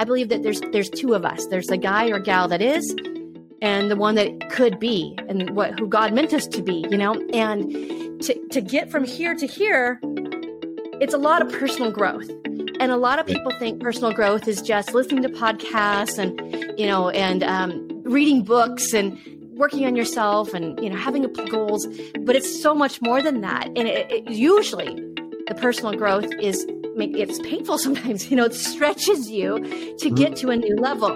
I believe that there's there's two of us. There's the guy or gal that is, and the one that could be, and what who God meant us to be. You know, and to to get from here to here, it's a lot of personal growth. And a lot of people think personal growth is just listening to podcasts and, you know, and um, reading books and working on yourself and, you know, having goals. But it's so much more than that. And it, it, usually the personal growth is it's painful sometimes you know it stretches you to mm-hmm. get to a new level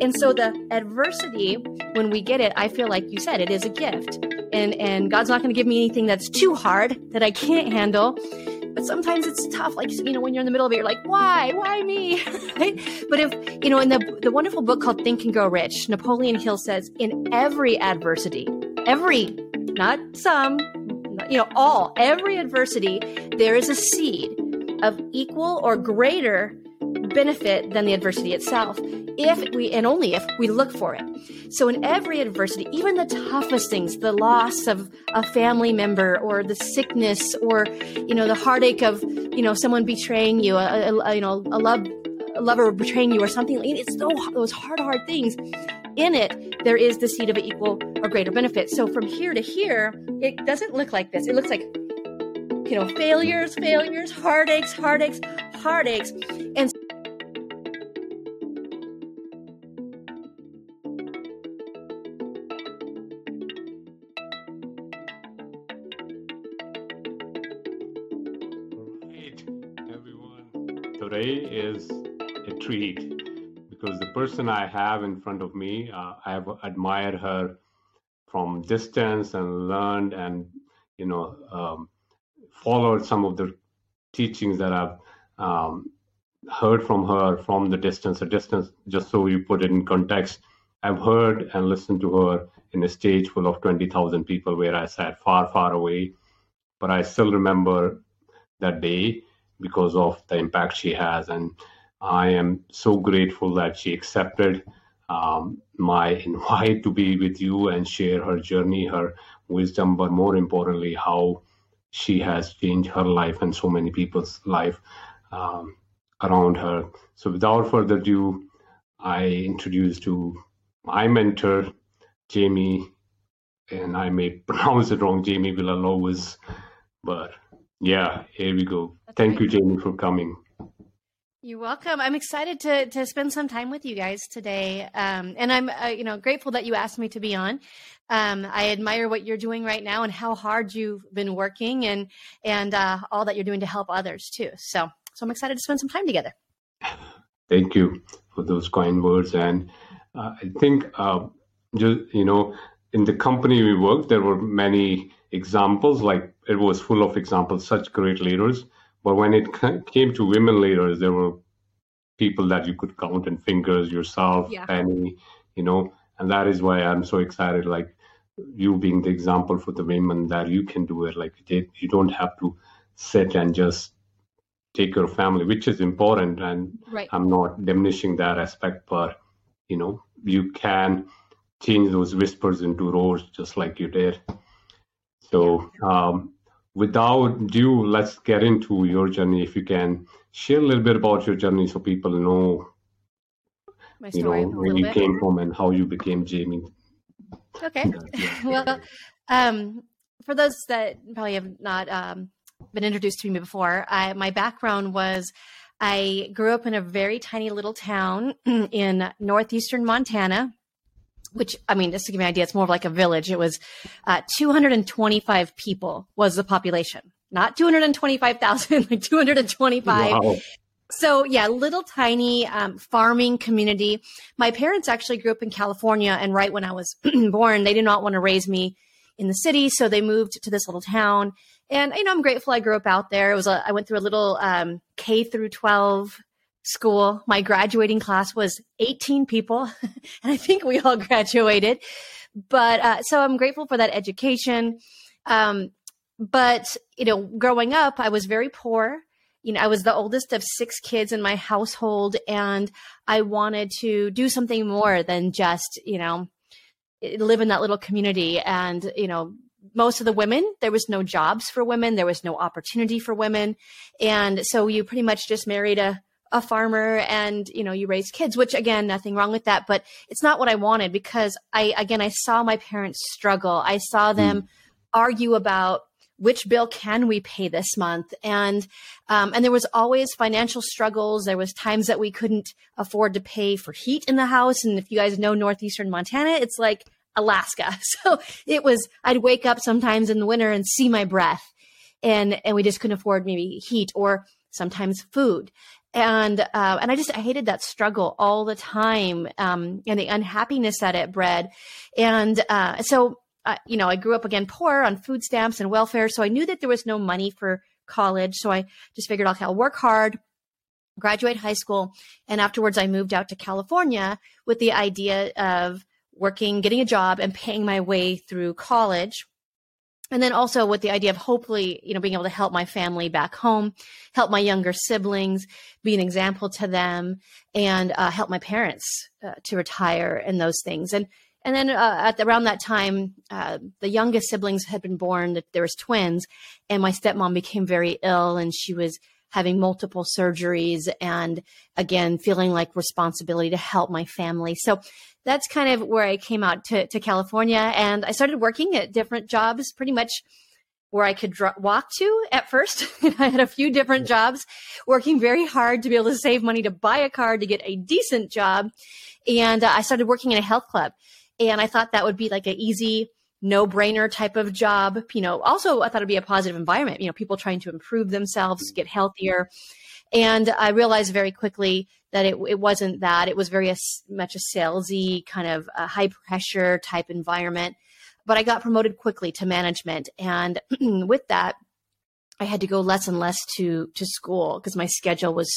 and so the adversity when we get it i feel like you said it is a gift and and god's not going to give me anything that's too hard that i can't handle but sometimes it's tough. Like, you know, when you're in the middle of it, you're like, why? Why me? right? But if, you know, in the, the wonderful book called Think and Grow Rich, Napoleon Hill says, in every adversity, every, not some, you know, all, every adversity, there is a seed of equal or greater benefit than the adversity itself if we and only if we look for it. So in every adversity even the toughest things the loss of a family member or the sickness or you know the heartache of you know someone betraying you a, a you know a love a lover betraying you or something it's those hard hard things. In it there is the seed of equal or greater benefit. So from here to here it doesn't look like this. It looks like you know failures failures heartaches heartaches heartaches and today is a treat because the person I have in front of me, uh, I have admired her from distance and learned and you know um, followed some of the teachings that I've um, heard from her from the distance. A distance, just so you put it in context, I've heard and listened to her in a stage full of 20,000 people where I sat far, far away. But I still remember that day because of the impact she has. And I am so grateful that she accepted um, my invite to be with you and share her journey, her wisdom, but more importantly, how she has changed her life and so many people's life um, around her. So, without further ado, I introduce to my mentor, Jamie, and I may pronounce it wrong, Jamie Villalobos, but yeah, here we go. That's Thank great. you, Jamie, for coming. You're welcome. I'm excited to to spend some time with you guys today, um, and I'm uh, you know grateful that you asked me to be on. Um, I admire what you're doing right now and how hard you've been working, and and uh, all that you're doing to help others too. So so I'm excited to spend some time together. Thank you for those kind words, and uh, I think uh, just you know in the company we worked, there were many examples like it was full of examples, such great leaders. But when it came to women leaders, there were people that you could count in fingers yourself, yeah. Penny, you know, and that is why I'm so excited. Like you being the example for the women that you can do it. Like you don't have to sit and just take your family, which is important. And right. I'm not diminishing that aspect, but you know, you can change those whispers into roars just like you did. So, um, without due, let's get into your journey. If you can share a little bit about your journey so people know, you know, where you bit. came from and how you became Jamie. Okay. well, um, for those that probably have not um, been introduced to me before, I, my background was I grew up in a very tiny little town in northeastern Montana which I mean, just to give you an idea, it's more of like a village. It was uh, 225 people was the population, not 225,000, like 225. Wow. So yeah, little tiny um, farming community. My parents actually grew up in California, and right when I was born, they did not want to raise me in the city, so they moved to this little town. And you know, I'm grateful I grew up out there. It was a, I went through a little um, K through 12 school. My graduating class was 18 people, and I think we all graduated. But uh, so I'm grateful for that education. Um, but you know, growing up, I was very poor. You know, I was the oldest of six kids in my household, and I wanted to do something more than just you know live in that little community. And you know, most of the women there was no jobs for women, there was no opportunity for women, and so you pretty much just married a a farmer and you know you raise kids which again nothing wrong with that but it's not what i wanted because i again i saw my parents struggle. I saw them mm. argue about which bill can we pay this month? And um, and there was always financial struggles. There was times that we couldn't afford to pay for heat in the house. And if you guys know northeastern montana it's like alaska. So it was i'd wake up sometimes in the winter and see my breath and and we just couldn't afford maybe heat or sometimes food and uh, and I just I hated that struggle all the time um, and the unhappiness that it bred, and uh, so uh, you know I grew up again poor on food stamps and welfare, so I knew that there was no money for college, so I just figured okay I'll work hard, graduate high school, and afterwards I moved out to California with the idea of working, getting a job, and paying my way through college and then also with the idea of hopefully you know being able to help my family back home help my younger siblings be an example to them and uh, help my parents uh, to retire and those things. And and then uh, at the, around that time uh, the youngest siblings had been born that there was twins and my stepmom became very ill and she was having multiple surgeries and again feeling like responsibility to help my family so that's kind of where I came out to, to California and I started working at different jobs pretty much where I could dr- walk to at first. I had a few different jobs, working very hard to be able to save money to buy a car to get a decent job. And uh, I started working in a health club. And I thought that would be like an easy, no brainer type of job. You know, also I thought it'd be a positive environment, you know, people trying to improve themselves, get healthier. And I realized very quickly that it, it wasn't that. It was very much a salesy kind of high pressure type environment. But I got promoted quickly to management. And with that, I had to go less and less to, to school because my schedule was,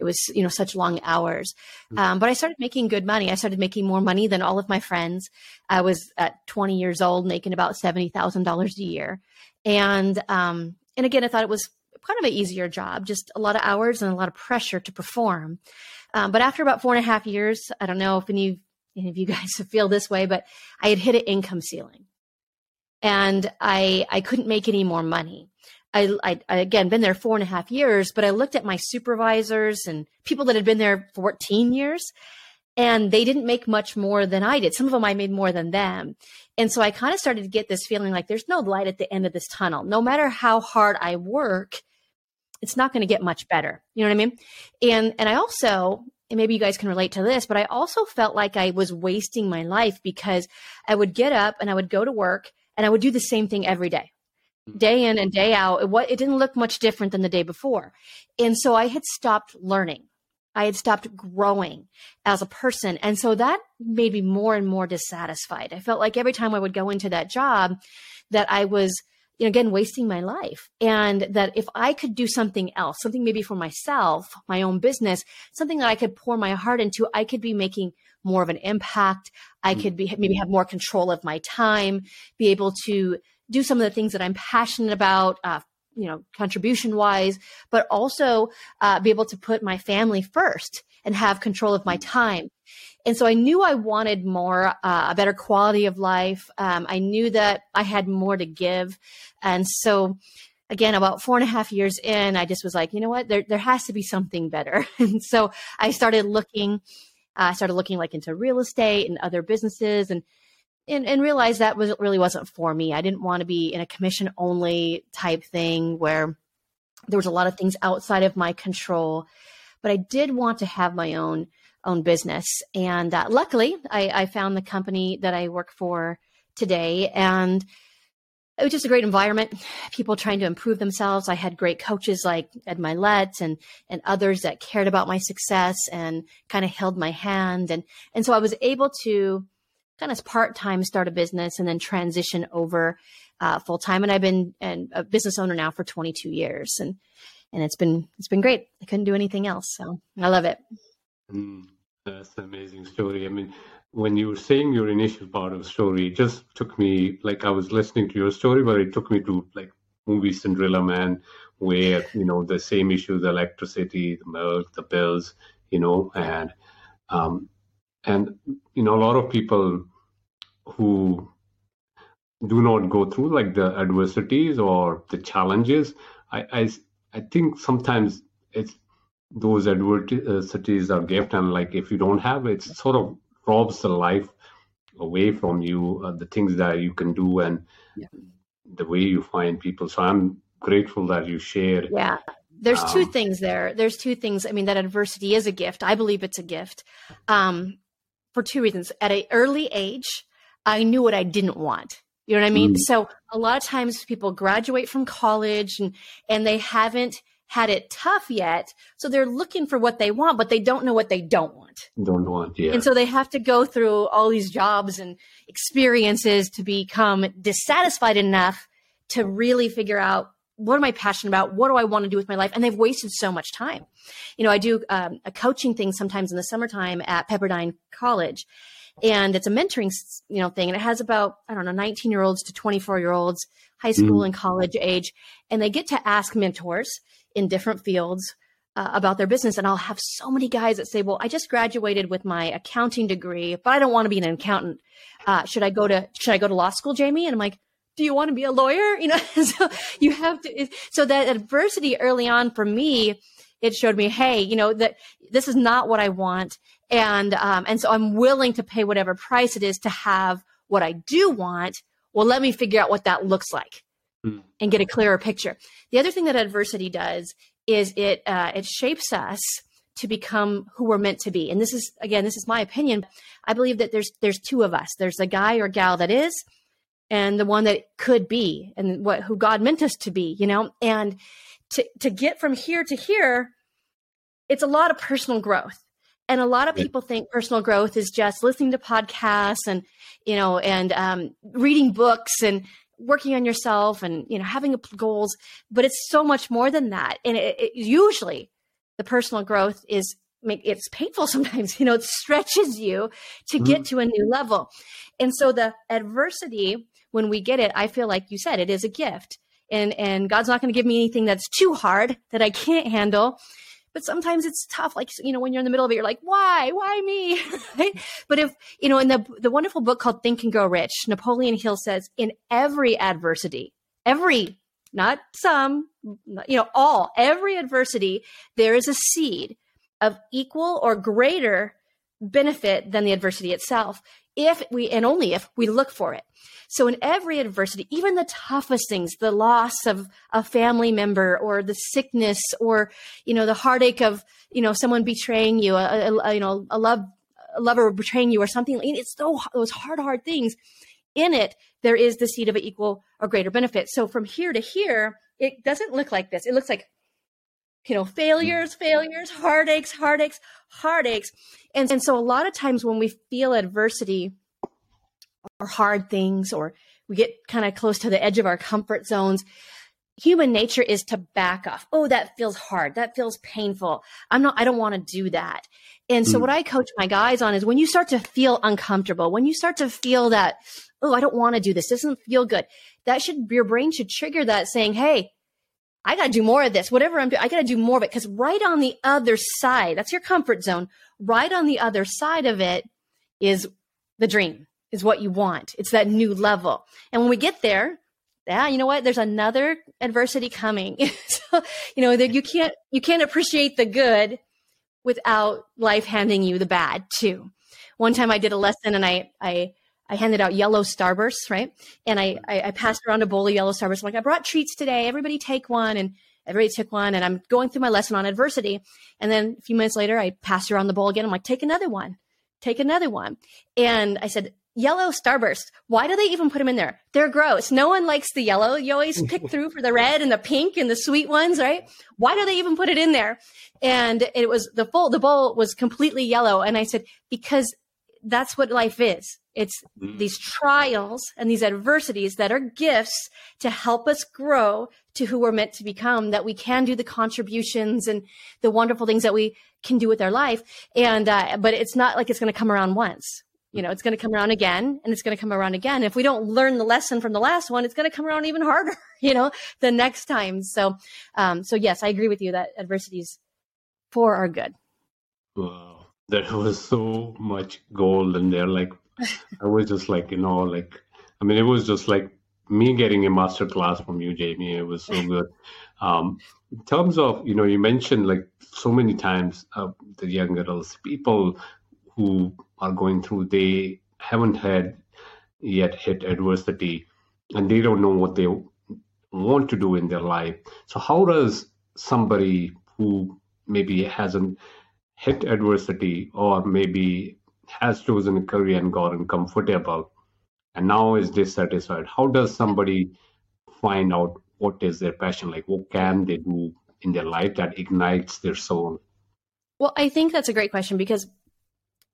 it was, you know, such long hours. Mm. Um, but I started making good money. I started making more money than all of my friends. I was at 20 years old, making about $70,000 a year. And, um, and again, I thought it was kind of an easier job, just a lot of hours and a lot of pressure to perform. Um, but after about four and a half years, I don't know if any, any of you guys feel this way, but I had hit an income ceiling and I, I couldn't make any more money. I, I, I, again been there four and a half years, but I looked at my supervisors and people that had been there 14 years and they didn't make much more than I did. Some of them I made more than them. And so I kind of started to get this feeling like there's no light at the end of this tunnel. No matter how hard I work, it's not going to get much better. You know what I mean? And and I also and maybe you guys can relate to this, but I also felt like I was wasting my life because I would get up and I would go to work and I would do the same thing every day. Mm-hmm. Day in and day out. It, it didn't look much different than the day before. And so I had stopped learning. I had stopped growing as a person. And so that made me more and more dissatisfied. I felt like every time I would go into that job that I was you know, again, wasting my life. And that if I could do something else, something maybe for myself, my own business, something that I could pour my heart into, I could be making more of an impact. I mm. could be maybe have more control of my time, be able to do some of the things that I'm passionate about, uh, you know, contribution wise, but also uh, be able to put my family first and have control of my mm. time. And so I knew I wanted more, uh, a better quality of life. Um, I knew that I had more to give. And so, again, about four and a half years in, I just was like, you know what, there, there has to be something better. and so I started looking, uh, I started looking like into real estate and other businesses and, and, and realized that was really wasn't for me. I didn't want to be in a commission only type thing where there was a lot of things outside of my control, but I did want to have my own own business. And uh, luckily, I, I found the company that I work for today, and it was just a great environment. People trying to improve themselves. I had great coaches like Ed Mylett and and others that cared about my success and kind of held my hand. And and so I was able to kind of part time start a business and then transition over uh, full time. And I've been a business owner now for 22 years, and and it's been it's been great. I couldn't do anything else, so I love it. Mm, that's an amazing story. I mean, when you were saying your initial part of the story, it just took me like I was listening to your story, but it took me to like movie Cinderella Man, where you know the same issues, electricity, the milk, the bills, you know, and um, and you know a lot of people who do not go through like the adversities or the challenges. I I, I think sometimes it's those adversities are gift and like if you don't have it, it sort of robs the life away from you uh, the things that you can do and yeah. the way you find people. So i'm grateful that you shared yeah. There's um, two things there. There's two things. I mean that adversity is a gift. I believe it's a gift. Um, for two reasons at an early age i knew what i didn't want you know what i mean mm. so a lot of times people graduate from college and and they haven't had it tough yet. So they're looking for what they want, but they don't know what they don't want. Don't want, yeah. And so they have to go through all these jobs and experiences to become dissatisfied enough to really figure out what am I passionate about? What do I want to do with my life? And they've wasted so much time. You know, I do um, a coaching thing sometimes in the summertime at Pepperdine College, and it's a mentoring, you know, thing, and it has about I don't know, 19 year olds to 24 year olds, high school mm. and college age, and they get to ask mentors in different fields uh, about their business. And I'll have so many guys that say, well, I just graduated with my accounting degree, but I don't want to be an accountant. Uh, should I go to, should I go to law school, Jamie? And I'm like, do you want to be a lawyer? You know, so you have to, so that adversity early on for me, it showed me, hey, you know, that this is not what I want. And, um, and so I'm willing to pay whatever price it is to have what I do want. Well, let me figure out what that looks like mm. and get a clearer picture. The other thing that adversity does is it uh, it shapes us to become who we're meant to be. And this is again, this is my opinion. I believe that there's there's two of us. There's the guy or gal that is, and the one that could be, and what who God meant us to be. You know, and to to get from here to here, it's a lot of personal growth. And a lot of people think personal growth is just listening to podcasts and you know and um, reading books and working on yourself and you know having goals but it's so much more than that and it, it usually the personal growth is make it's painful sometimes you know it stretches you to mm-hmm. get to a new level and so the adversity when we get it i feel like you said it is a gift. And and god's not going to give me anything that's too hard that i can't handle. But sometimes it's tough like you know when you're in the middle of it you're like why? Why me? But if you know in the the wonderful book called think and grow rich napoleon hill says in every adversity every not some you know all every adversity there is a seed of equal or greater benefit than the adversity itself if we and only if we look for it so in every adversity, even the toughest things, the loss of a family member or the sickness or, you know, the heartache of, you know, someone betraying you, a, a you know, a love, a lover betraying you or something. It's so, those hard, hard things. In it, there is the seed of an equal or greater benefit. So from here to here, it doesn't look like this. It looks like you know, failures, failures, heartaches, heartaches, heartaches. And, and so a lot of times when we feel adversity, or hard things or we get kind of close to the edge of our comfort zones human nature is to back off. Oh that feels hard. That feels painful. I'm not i don't want to do that. And so mm. what i coach my guys on is when you start to feel uncomfortable when you start to feel that oh i don't want to do this, this doesn't feel good. That should your brain should trigger that saying hey I got to do more of this. Whatever I'm doing, I got to do more of it. Because right on the other side, that's your comfort zone. Right on the other side of it is the dream is what you want. It's that new level. And when we get there, yeah, you know what? There's another adversity coming. so, you know, that you can't you can't appreciate the good without life handing you the bad too. One time I did a lesson and I I I handed out yellow starbursts, right? And I, I, I passed around a bowl of yellow starbursts. I'm like, I brought treats today. Everybody take one. And everybody took one. And I'm going through my lesson on adversity. And then a few minutes later, I passed around the bowl again. I'm like, take another one. Take another one. And I said, yellow starburst. Why do they even put them in there? They're gross. No one likes the yellow. You always pick through for the red and the pink and the sweet ones, right? Why do they even put it in there? And it was the full, the bowl was completely yellow. And I said, because that's what life is. It's mm. these trials and these adversities that are gifts to help us grow to who we're meant to become, that we can do the contributions and the wonderful things that we can do with our life. And, uh, but it's not like it's going to come around once you know, it's going to come around again and it's going to come around again. If we don't learn the lesson from the last one, it's going to come around even harder, you know, the next time. So, um, so yes, I agree with you that adversities for our good. Wow. There was so much gold in there. Like, I was just like, you know, like, I mean, it was just like me getting a master class from you, Jamie. It was so good. Um, in terms of you know you mentioned like so many times uh, the young girls people who are going through they haven't had yet hit adversity and they don't know what they want to do in their life so how does somebody who maybe hasn't hit adversity or maybe has chosen a career and gotten comfortable and now is dissatisfied. How does somebody find out what is their passion? Like what can they do in their life that ignites their soul? Well i think that's a great question because it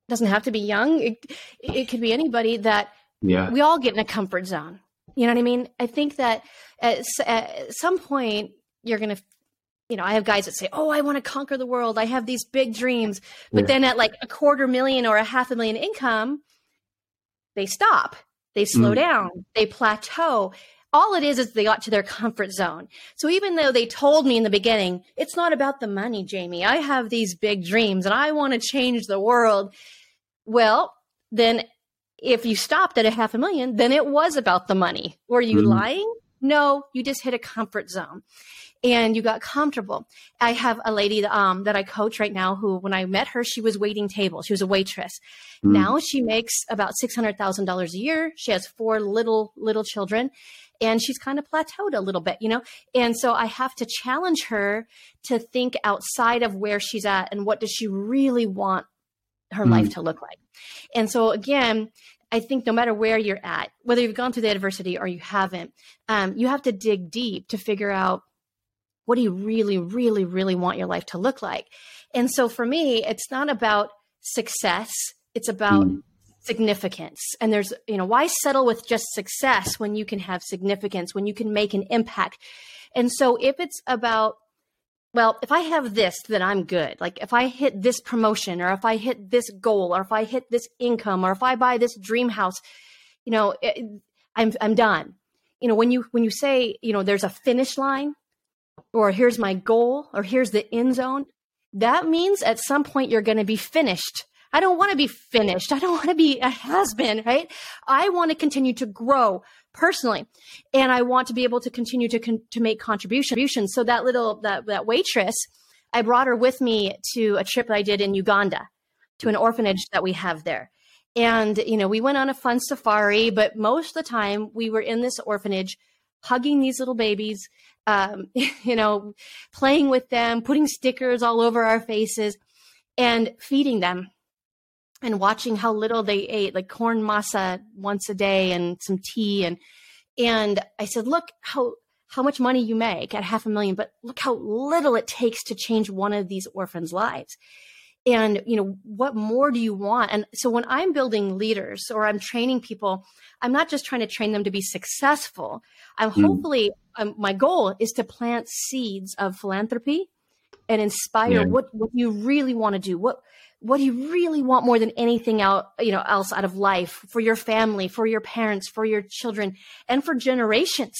doesn't have to be young. It, it could be anybody that yeah. we all get in a comfort zone. You know what i mean? I think that at, at some point you're going to you know, I have guys that say, "Oh, I want to conquer the world. I have these big dreams." But yeah. then at like a quarter million or a half a million income, they stop. They slow mm. down. They plateau all it is is they got to their comfort zone. So even though they told me in the beginning, it's not about the money, Jamie. I have these big dreams and I want to change the world. Well, then if you stopped at a half a million, then it was about the money. Were you mm-hmm. lying? No, you just hit a comfort zone and you got comfortable. I have a lady um, that I coach right now who, when I met her, she was waiting tables. She was a waitress. Mm. Now she makes about $600,000 a year. She has four little, little children and she's kind of plateaued a little bit, you know? And so I have to challenge her to think outside of where she's at and what does she really want her mm. life to look like. And so again, I think no matter where you're at, whether you've gone through the adversity or you haven't, um, you have to dig deep to figure out what do you really, really, really want your life to look like. And so for me, it's not about success; it's about mm significance. And there's, you know, why settle with just success when you can have significance, when you can make an impact? And so if it's about, well, if I have this, then I'm good. Like if I hit this promotion or if I hit this goal or if I hit this income or if I buy this dream house, you know, it, I'm, I'm done. You know, when you, when you say, you know, there's a finish line or here's my goal or here's the end zone, that means at some point you're going to be finished I don't want to be finished. I don't want to be a has been, right? I want to continue to grow personally. And I want to be able to continue to, con- to make contributions. So that little, that, that waitress, I brought her with me to a trip I did in Uganda to an orphanage that we have there. And, you know, we went on a fun safari, but most of the time we were in this orphanage hugging these little babies, um, you know, playing with them, putting stickers all over our faces and feeding them and watching how little they ate, like corn masa once a day and some tea. And, and I said, look how, how much money you make at half a million, but look how little it takes to change one of these orphans' lives. And, you know, what more do you want? And so when I'm building leaders or I'm training people, I'm not just trying to train them to be successful. I'm mm. hopefully, um, my goal is to plant seeds of philanthropy and inspire yeah. what, what you really want to do. What, what do you really want more than anything out, you know, else out of life for your family, for your parents, for your children, and for generations,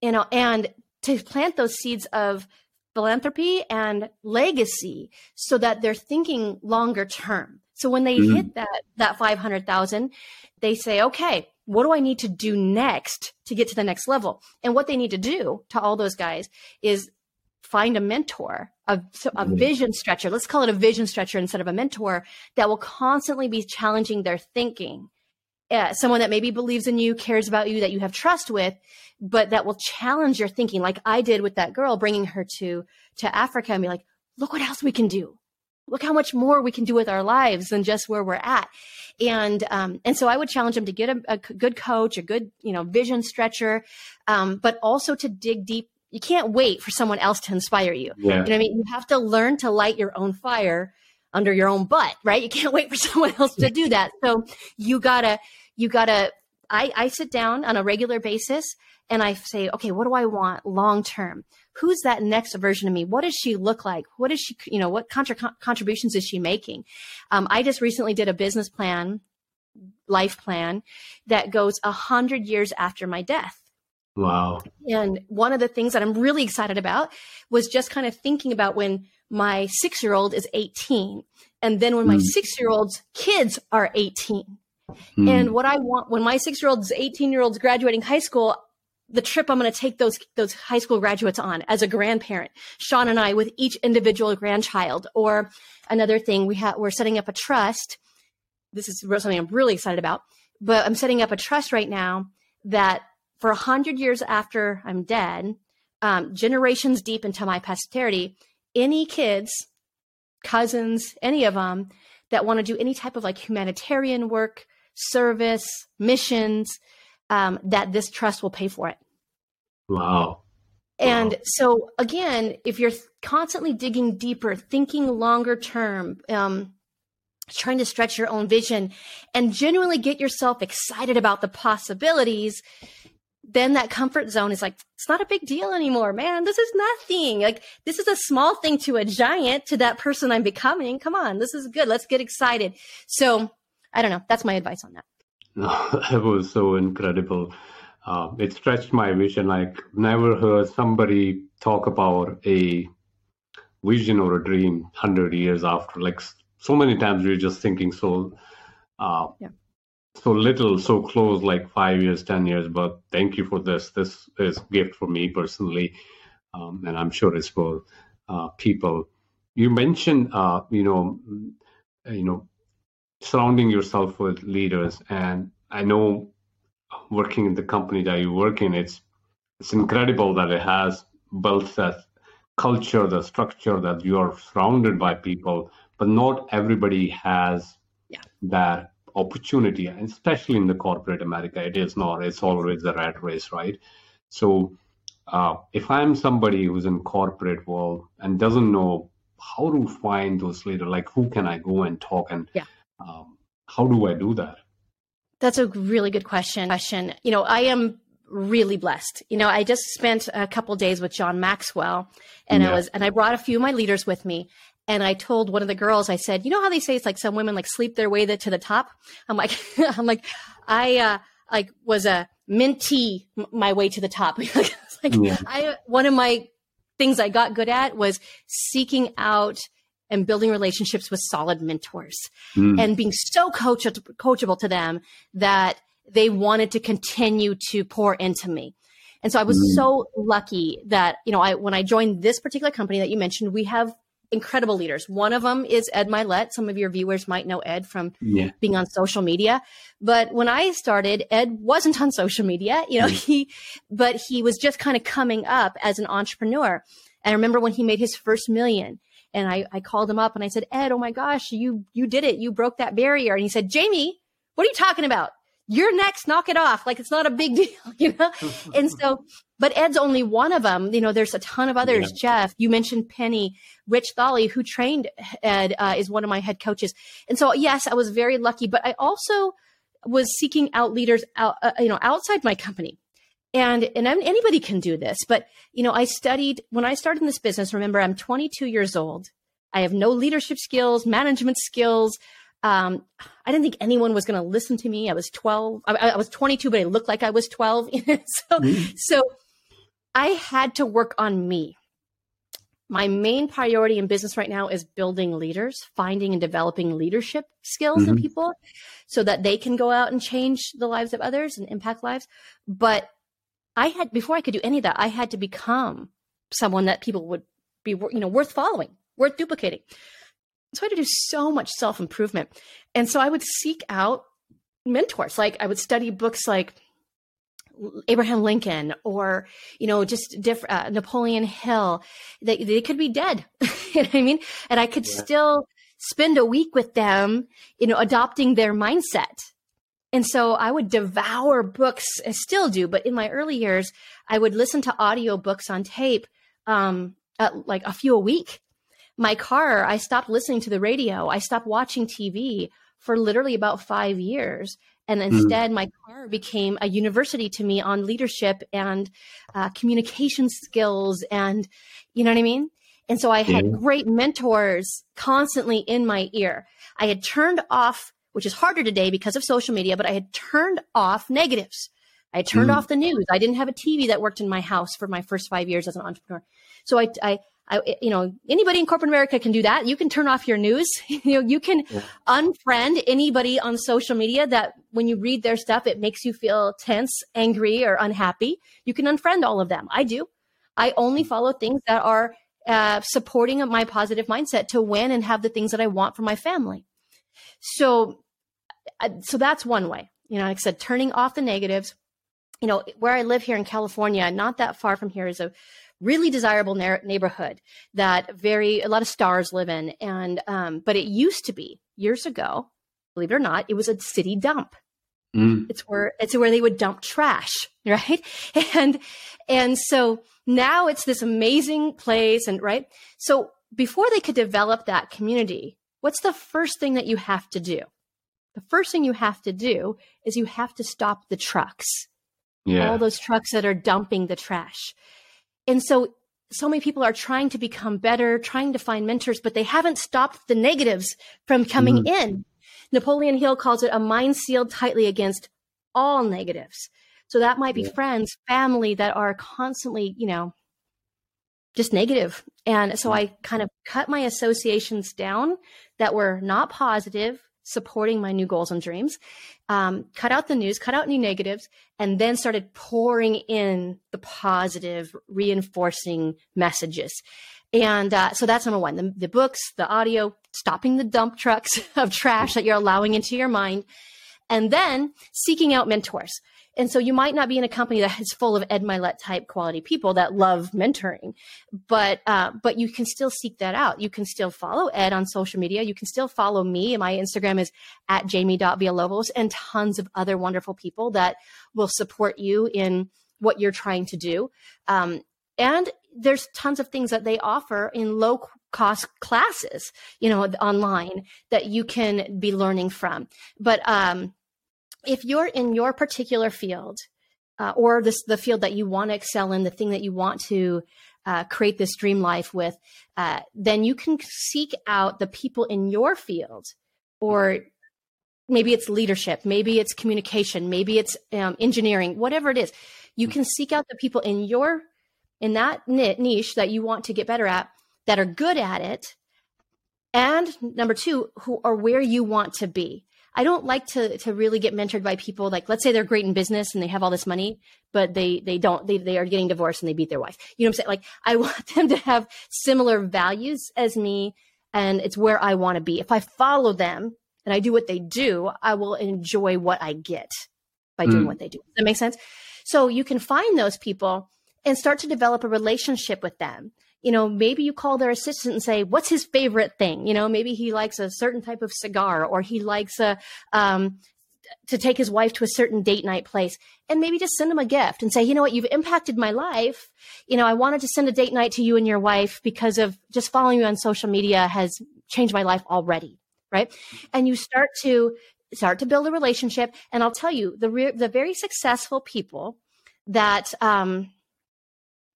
you know, and to plant those seeds of philanthropy and legacy so that they're thinking longer term. So when they mm-hmm. hit that that 500,000, they say, "Okay, what do I need to do next to get to the next level?" And what they need to do to all those guys is find a mentor, a, a vision stretcher. Let's call it a vision stretcher instead of a mentor that will constantly be challenging their thinking. Uh, someone that maybe believes in you, cares about you, that you have trust with, but that will challenge your thinking, like I did with that girl, bringing her to to Africa and be like, look what else we can do. Look how much more we can do with our lives than just where we're at. And um, and so I would challenge them to get a, a good coach, a good you know vision stretcher, um, but also to dig deep you can't wait for someone else to inspire you. Yeah. You know what I mean? You have to learn to light your own fire under your own butt, right? You can't wait for someone else to do that. So you gotta, you gotta, I, I sit down on a regular basis and I say, okay, what do I want long term? Who's that next version of me? What does she look like? What is she, you know, what contra- contributions is she making? Um, I just recently did a business plan, life plan that goes a hundred years after my death. Wow. And one of the things that I'm really excited about was just kind of thinking about when my six year old is 18, and then when my hmm. six year old's kids are 18. Mm. And what I want when my six year old's 18 year old's graduating high school, the trip I'm going to take those those high school graduates on as a grandparent. Sean and I with each individual grandchild. Or another thing, we have we're setting up a trust. This is something I'm really excited about. But I'm setting up a trust right now that for a hundred years after I'm dead, um, generations deep into my posterity, any kids, cousins, any of them that want to do any type of like humanitarian work, service, missions, um, that this trust will pay for it. Wow. And wow. so, again, if you're constantly digging deeper, thinking longer term, um, trying to stretch your own vision, and genuinely get yourself excited about the possibilities, then that comfort zone is like, it's not a big deal anymore, man. This is nothing. Like, this is a small thing to a giant, to that person I'm becoming. Come on, this is good. Let's get excited. So, I don't know. That's my advice on that. No, that was so incredible. Uh, it stretched my vision. Like never heard somebody talk about a vision or a dream hundred years after. Like so many times we're just thinking so, uh, yeah. So little, so close, like five years, ten years. But thank you for this. This is gift for me personally, um, and I'm sure it's for uh, people. You mentioned, uh, you know, you know, surrounding yourself with leaders. And I know working in the company that you work in, it's it's incredible that it has built that culture, the structure that you are surrounded by people, but not everybody has yeah. that opportunity, and especially in the corporate America, it is not. It's always a rat race, right? So uh, if I'm somebody who's in corporate world and doesn't know how to find those leaders, like who can I go and talk and yeah. Um, how do I do that? That's a really good question. Question. You know, I am really blessed. You know, I just spent a couple days with John Maxwell, and yeah. I was, and I brought a few of my leaders with me. And I told one of the girls, I said, you know how they say it's like some women like sleep their way to the top. I'm like, I'm like, I uh, like was a mentee my way to the top. like, yeah. I one of my things I got good at was seeking out and building relationships with solid mentors mm. and being so coach- coachable to them that they wanted to continue to pour into me. And so I was mm. so lucky that, you know, I, when I joined this particular company that you mentioned, we have incredible leaders. One of them is Ed Mylett. Some of your viewers might know Ed from yeah. being on social media. But when I started, Ed wasn't on social media, you know, mm. he, but he was just kind of coming up as an entrepreneur. And I remember when he made his first million, and I, I called him up and I said, Ed, oh my gosh, you, you did it. You broke that barrier. And he said, Jamie, what are you talking about? You're next. Knock it off. Like it's not a big deal, you know? and so, but Ed's only one of them. You know, there's a ton of others. Yeah. Jeff, you mentioned Penny, Rich Thawley, who trained Ed, uh, is one of my head coaches. And so, yes, I was very lucky, but I also was seeking out leaders out, uh, you know, outside my company and and I'm, anybody can do this but you know i studied when i started in this business remember i'm 22 years old i have no leadership skills management skills um, i didn't think anyone was going to listen to me i was 12 I, I, was 22 but i looked like i was 12 so mm-hmm. so i had to work on me my main priority in business right now is building leaders finding and developing leadership skills mm-hmm. in people so that they can go out and change the lives of others and impact lives but I had before I could do any of that, I had to become someone that people would be, you know, worth following, worth duplicating. So I had to do so much self improvement, and so I would seek out mentors. Like I would study books like Abraham Lincoln or you know just different uh, Napoleon Hill. They they could be dead. you know what I mean? And I could yeah. still spend a week with them, you know, adopting their mindset and so I would devour books, I still do, but in my early years, I would listen to audio books on tape, um, like a few a week. My car, I stopped listening to the radio. I stopped watching TV for literally about five years. And hmm. instead, mm. my car became a university to me on leadership and uh, communication skills. And you know what I mean? And so I had yeah. great mentors constantly in my ear. I had turned off which is harder today because of social media, but I had turned off negatives. I turned mm. off the news. I didn't have a TV that worked in my house for my first five years as an entrepreneur. So I, I, I, you know, anybody in corporate America can do that. You can turn off your news. you know, you can unfriend anybody on social media that when you read their stuff, it makes you feel tense, angry, or unhappy. You can unfriend all of them. I do. I only follow things that are uh, supporting my positive mindset to win and have the things that I want for my family. So, uh, so that's one way. You know, like I said, turning off the negatives. You know, where I live here in California, not that far from here, is a really desirable na- neighborhood that very a lot of stars live in. And um, but it used to be years ago believe it or not it was a city dump. Mm. it's where it's where they would dump trash right? And and so now it's this amazing place and right? So before they could develop that community what's the first thing that you have to do? The first thing you have to do is you have to stop the trucks. Yeah. all those trucks that are dumping the trash and so, so many people are trying to become better, trying to find mentors, but they haven't stopped the negatives from coming mm-hmm. in. Napoleon Hill calls it a mind sealed tightly against all negatives. So that might be yeah. friends, family that are constantly, you know, just negative. And so I kind of cut my associations down that were not positive supporting my new goals and dreams, um, cut out the news, cut out any negatives, and then started pouring in the positive, reinforcing messages. And uh, so that's number one the, the books, the audio, stopping the dump trucks of trash that you're allowing into your mind, and then seeking out mentors. And so you might not be in a company that is full of Ed Mylett type quality people that love mentoring, but uh, but you can still seek that out. You can still follow Ed on social media. You can still follow me. My Instagram is at jamie.villalobos and tons of other wonderful people that will support you in what you're trying to do. Um, and there's tons of things that they offer in low cost classes, you know, online that you can be learning from. But um, if you're in your particular field uh, or this the field that you want to excel in, the thing that you want to uh, create this dream life with, uh, then you can seek out the people in your field, or maybe it's leadership, maybe it's communication, maybe it's um, engineering, whatever it is. You can seek out the people in your in that niche that you want to get better at that are good at it, and number two, who are where you want to be. I don't like to to really get mentored by people like let's say they're great in business and they have all this money, but they they don't they they are getting divorced and they beat their wife. You know what I'm saying? Like I want them to have similar values as me and it's where I want to be. If I follow them and I do what they do, I will enjoy what I get by doing mm. what they do. Does that make sense? So you can find those people and start to develop a relationship with them you know, maybe you call their assistant and say, what's his favorite thing? You know, maybe he likes a certain type of cigar or he likes a, um, to take his wife to a certain date night place and maybe just send him a gift and say, you know what, you've impacted my life. You know, I wanted to send a date night to you and your wife because of just following you on social media has changed my life already. Right. And you start to start to build a relationship. And I'll tell you the, re- the very successful people that, um,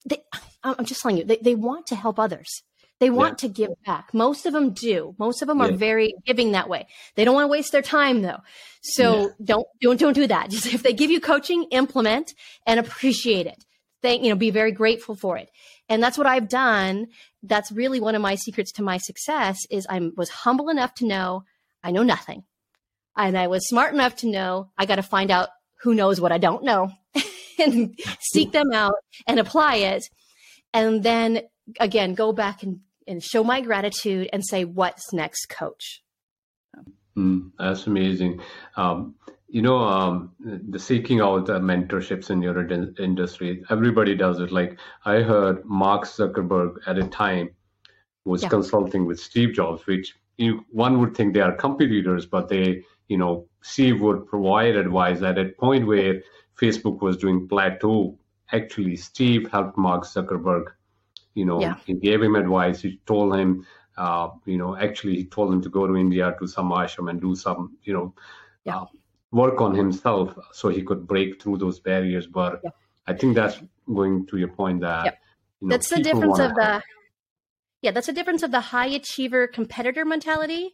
they, I'm just telling you, they, they want to help others. They want yeah. to give back. Most of them do. Most of them are yeah. very giving that way. They don't want to waste their time though. So yeah. don't, don't, don't do that. Just if they give you coaching, implement and appreciate it. Thank, you know, be very grateful for it. And that's what I've done. That's really one of my secrets to my success is I was humble enough to know I know nothing. And I was smart enough to know I got to find out who knows what I don't know and seek them out and apply it. And then again, go back and, and show my gratitude and say, what's next, coach? Mm, that's amazing. Um, you know, um, the seeking out the mentorships in your industry, everybody does it. Like I heard Mark Zuckerberg at a time was yeah. consulting with Steve Jobs, which you, one would think they are competitors, but they, you know, Steve would provide advice at a point where Facebook was doing plateau, actually Steve helped Mark Zuckerberg. You know, yeah. he gave him advice. He told him, uh, you know, actually he told him to go to India to some ashram and do some, you know, yeah. uh, work on himself so he could break through those barriers. But yeah. I think that's going to your point that you know, that's the difference of the yeah, that's the difference of the high achiever competitor mentality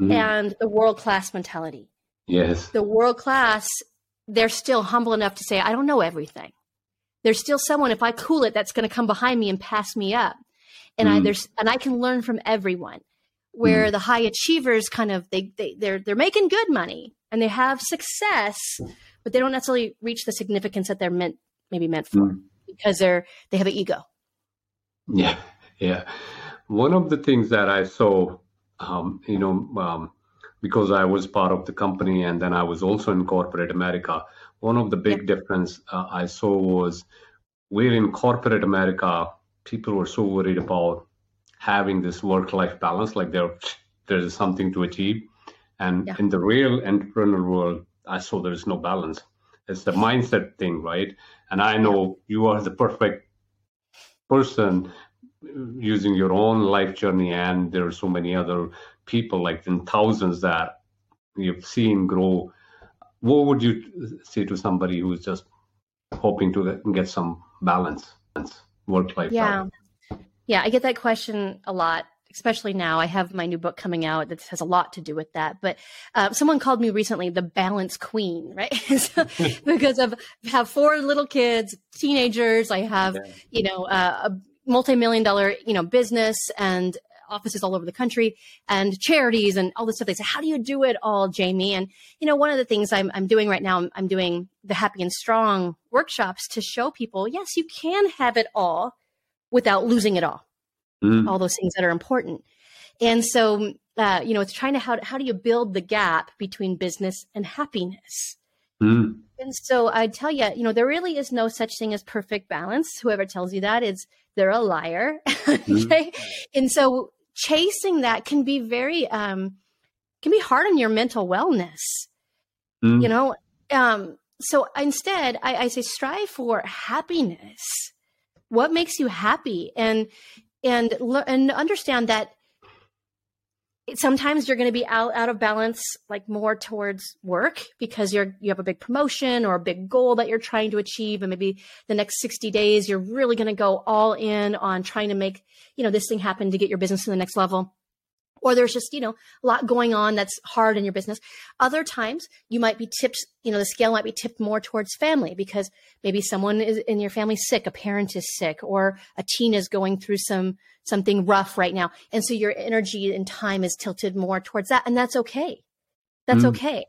mm-hmm. and the world class mentality. Yes. The world class they're still humble enough to say, I don't know everything. There's still someone, if I cool it, that's going to come behind me and pass me up. and mm. I there's and I can learn from everyone. Where mm. the high achievers kind of they they they're they're making good money and they have success, but they don't necessarily reach the significance that they're meant maybe meant for mm. because they're they have an ego. Yeah, yeah. One of the things that I saw, um, you know, um, because I was part of the company and then I was also in corporate America. One of the big yeah. difference uh, I saw was where in corporate America, people were so worried about having this work-life balance, like there there's something to achieve. And yeah. in the real entrepreneurial world, I saw there's no balance. It's the mindset thing, right? And I know you are the perfect person using your own life journey, and there are so many other people, like in thousands, that you've seen grow. What would you say to somebody who's just hoping to get some balance, work life? Yeah, balance? yeah, I get that question a lot especially now i have my new book coming out that has a lot to do with that but uh, someone called me recently the balance queen right so, because of have four little kids teenagers i have yeah. you know uh, a multi-million dollar you know business and offices all over the country and charities and all this stuff they say how do you do it all jamie and you know one of the things i'm, I'm doing right now I'm, I'm doing the happy and strong workshops to show people yes you can have it all without losing it all mm. all those things that are important. And so, uh, you know, it's trying to how how do you build the gap between business and happiness? Mm. And so I tell you, you know, there really is no such thing as perfect balance. Whoever tells you that is they're a liar. Mm. okay, and so chasing that can be very um, can be hard on your mental wellness. Mm. You know, um, so instead, I, I say strive for happiness. What makes you happy? And and and understand that sometimes you're going to be out, out of balance like more towards work because you're you have a big promotion or a big goal that you're trying to achieve and maybe the next 60 days you're really going to go all in on trying to make you know this thing happen to get your business to the next level or there's just you know a lot going on that's hard in your business other times you might be tipped you know the scale might be tipped more towards family because maybe someone is in your family sick a parent is sick or a teen is going through some something rough right now and so your energy and time is tilted more towards that and that's okay that's mm. okay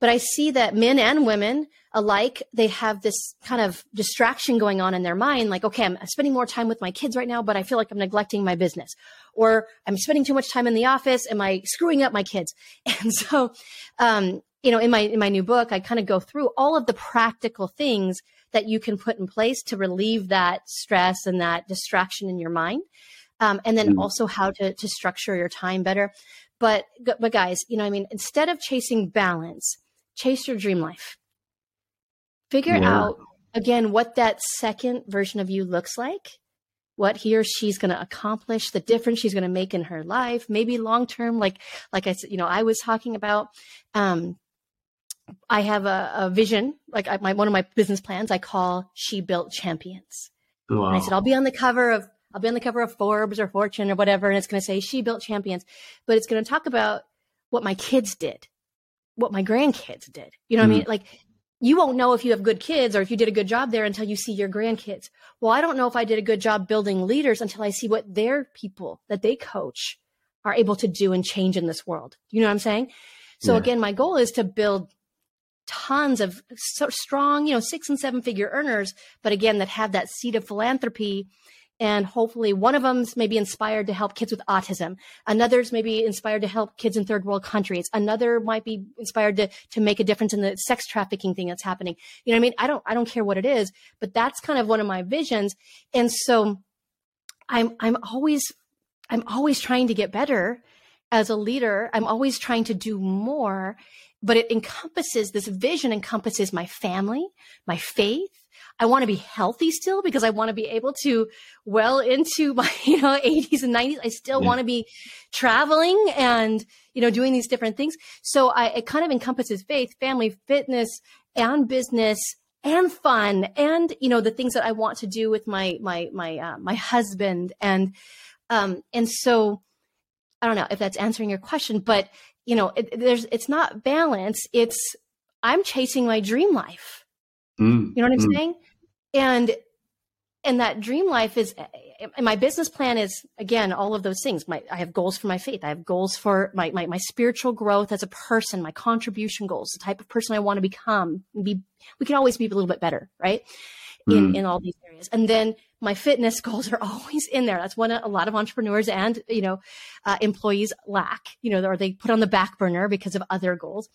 but I see that men and women alike, they have this kind of distraction going on in their mind. Like, okay, I'm spending more time with my kids right now, but I feel like I'm neglecting my business. Or I'm spending too much time in the office. Am I screwing up my kids? And so, um, you know, in my, in my new book, I kind of go through all of the practical things that you can put in place to relieve that stress and that distraction in your mind. Um, and then mm. also how to, to structure your time better. But, but guys, you know, I mean, instead of chasing balance, chase your dream life. Figure yeah. out again what that second version of you looks like, what he or she's going to accomplish, the difference she's going to make in her life, maybe long term. Like, like I said, you know, I was talking about. Um, I have a, a vision, like I, my one of my business plans. I call "She Built Champions." Wow. And I said I'll be on the cover of I'll be on the cover of Forbes or Fortune or whatever, and it's going to say "She Built Champions," but it's going to talk about what my kids did what my grandkids did. You know what mm. I mean? Like you won't know if you have good kids or if you did a good job there until you see your grandkids. Well, I don't know if I did a good job building leaders until I see what their people that they coach are able to do and change in this world. You know what I'm saying? So yeah. again, my goal is to build tons of so strong, you know, six and seven figure earners, but again, that have that seed of philanthropy and hopefully one of them's maybe inspired to help kids with autism. Another's maybe inspired to help kids in third world countries. Another might be inspired to to make a difference in the sex trafficking thing that's happening. You know what i mean? I don't i don't care what it is but that's kind of one of my visions. And so i'm i'm always i'm always trying to get better as a leader. I'm always trying to do more but it encompasses this vision encompasses my family my faith I want to be healthy still because I want to be able to well into my, you know, 80s and 90s. I still yeah. want to be traveling and, you know, doing these different things. So I, it kind of encompasses faith, family, fitness, and business and fun and, you know, the things that I want to do with my, my, my, uh, my husband. And, um, and so I don't know if that's answering your question, but, you know, it, there's, it's not balance. It's, I'm chasing my dream life. Mm, you know what I'm mm. saying? And and that dream life is my business plan is again all of those things. My i have goals for my faith. I have goals for my, my my spiritual growth as a person my contribution goals the type of person i want to become be we can always be a little bit better right? In mm. in all these areas. And then my fitness goals are always in there. That's one a lot of entrepreneurs and you know uh, employees lack you know or they put on the back burner because of other goals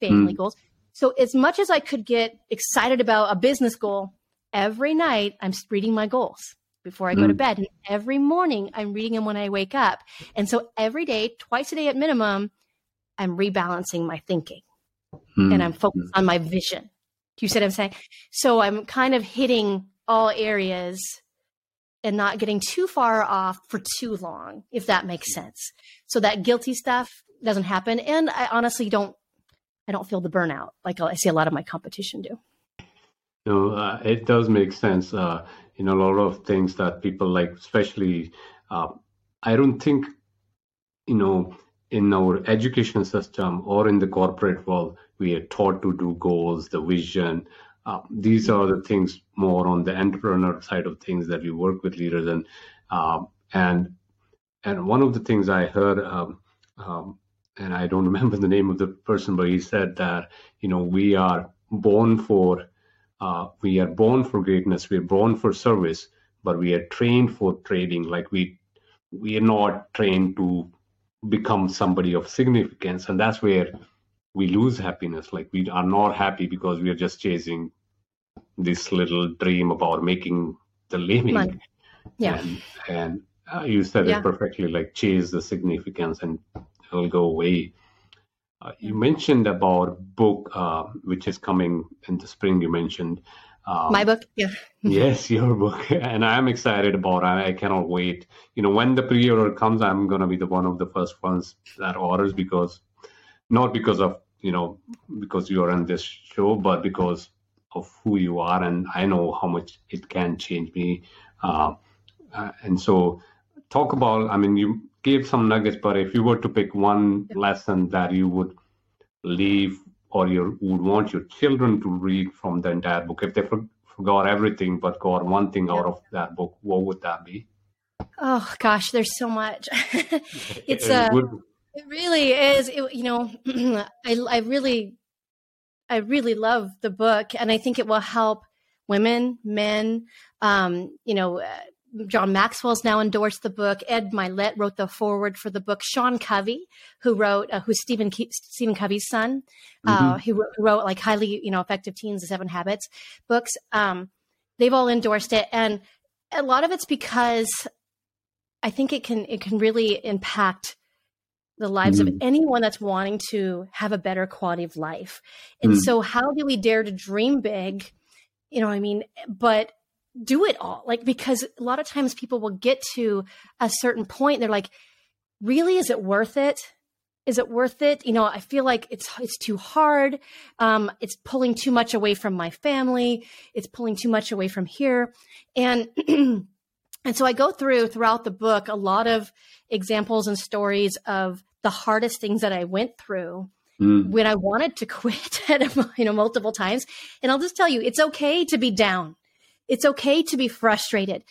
family mm. goals. So as much as i could get excited about a business goal every night i'm reading my goals before I go mm. to bed. And every morning I'm reading them when I wake up. And so every day, twice a day at minimum, I'm rebalancing my thinking mm. and I'm focused on my vision. Do you see what I'm saying? So I'm kind of hitting all areas and not getting too far off for too long, if that makes sense. So that guilty stuff doesn't happen. And I honestly don't, I don't feel the burnout like I see a lot of my competition do. No, uh, it does make sense. Uh, you know, a lot of things that people like, especially, uh, I don't think, you know, in our education system or in the corporate world, we are taught to do goals, the vision. Uh, these are the things more on the entrepreneur side of things that we work with leaders and um, and and one of the things I heard, um, um, and I don't remember the name of the person, but he said that you know we are born for uh, we are born for greatness we're born for service but we are trained for trading. Like we we are not trained to become somebody of significance and that's where we lose happiness. Like we are not happy because we are just chasing this little dream about making the living. Money. yeah. And, and uh, you said yeah. it perfectly like chase the significance and it'll go away uh, you mentioned about book uh, which is coming in the spring. You mentioned um, my book, yeah. yes, your book, and I'm excited about. it. I cannot wait. You know, when the pre-order comes, I'm gonna be the one of the first ones that orders because, not because of you know because you are on this show, but because of who you are, and I know how much it can change me. Uh, uh and so, talk about. I mean, you gave some nuggets, but if you were to pick one lesson that you would leave or you would want your children to read from the entire book, if they forgot everything but got one thing out of that book, what would that be? Oh gosh, there's so much. it's a. Uh, it really is. It, you know, I I really, I really love the book, and I think it will help women, men, um, you know, uh, John Maxwell's now endorsed the book. Ed Mylett wrote the foreword for the book. Sean Covey, who wrote, uh, who's Stephen Ke- Stephen Covey's son, uh, mm-hmm. who, who, wrote like highly, you know, effective teens, the Seven Habits books. Um, they've all endorsed it, and a lot of it's because I think it can it can really impact the lives mm-hmm. of anyone that's wanting to have a better quality of life. And mm-hmm. so, how do we dare to dream big? You know, I mean, but do it all. Like because a lot of times people will get to a certain point they're like really? Is it worth it? Is it worth it? You know i feel like it's it's too hard. Um it's pulling too much away from my family. It's pulling too much away from here. And and so i go through throughout the book a lot of examples and stories of the hardest things that i went through mm. when i wanted to quit you know multiple times. And i'll just tell you it's okay to be down it's okay to be frustrated.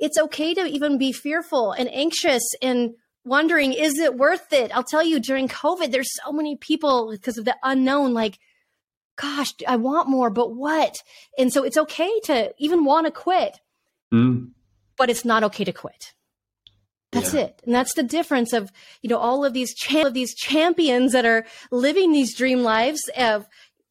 It's okay to even be fearful and anxious and wondering, is it worth it? I'll tell you, during COVID, there's so many people because of the unknown, like, gosh, I want more, but what? And so it's okay to even want to quit, mm. but it's not okay to quit. That's yeah. it. And that's the difference of, you know, all of these, cha- of these champions that are living these dream lives of,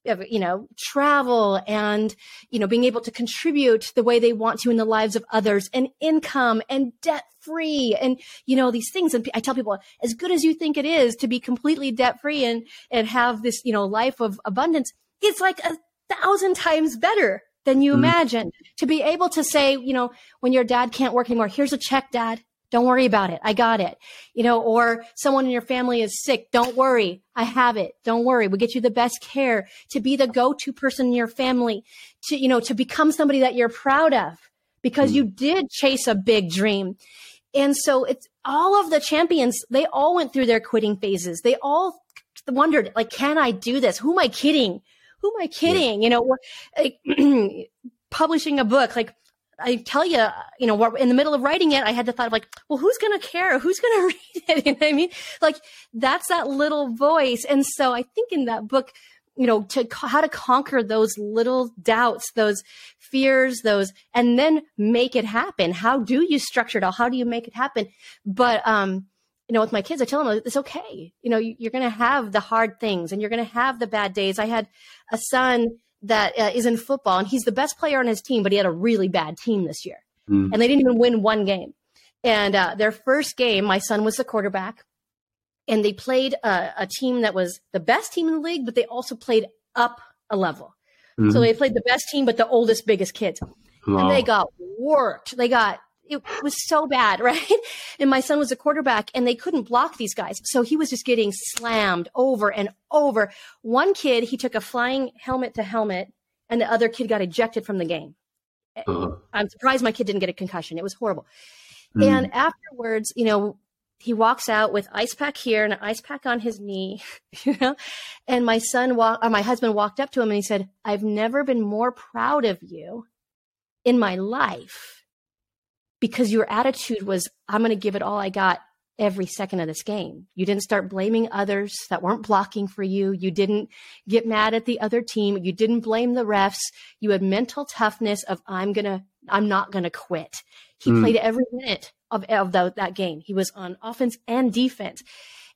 you know travel and you know being able to contribute the way they want to in the lives of others and income and debt free and you know these things. And i tell people as good as you think it is to be completely debt free and and have this you know life of abundance it's like a thousand times better than you mm-hmm. imagine. To be able to say you know when your dad can't work anymore here's a check dad don't worry about it. I got it. You know, or someone in your family is sick. Don't worry. I have it. Don't worry. We get you the best care to be the go-to person in your family to, you know, to become somebody that you're proud of because mm. you did chase a big dream. And so it's all of the champions, they all went through their quitting phases. They all wondered, like, can I do this? Who am I kidding? Who am I kidding? Yeah. You know, like, publishing a book, like, I tell you, you know, in the middle of writing it, I had the thought of like, well, who's going to care? Who's going to read it? You know what I mean? Like that's that little voice. And so I think in that book, you know, to how to conquer those little doubts, those fears, those, and then make it happen. How do you structure it all? How do you make it happen? But, um, you know, with my kids, I tell them it's okay. You know, you're going to have the hard things and you're going to have the bad days. I had a son that uh, is in football and he's the best player on his team, but he had a really bad team this year mm. and they didn't even win one game. And uh, their first game, my son was the quarterback and they played a, a, team that was the best team in the league, but they also played up a level. Mm-hmm. So they played the best team, but the oldest, biggest kids. Wow. And they got worked. They got, it was so bad, right? And my son was a quarterback and they couldn't block these guys. So he was just getting slammed over and over. One kid, he took a flying helmet to helmet and the other kid got ejected from the game. Uh-huh. I'm surprised my kid didn't get a concussion. It was horrible. Mm. And afterwards, you know, he walks out with ice pack here and an ice pack on his knee, you know. And my son walk, or my husband walked up to him and he said, "I've never been more proud of you in my life because your attitude was, I'm going to give it all I got every second of this game. You didn't start blaming others that weren't blocking for you. You didn't get mad at the other team. You didn't blame the refs. You had mental toughness of I'm going to I'm not going to quit. He mm. played every minute of, of the, that game. He was on offense and defense.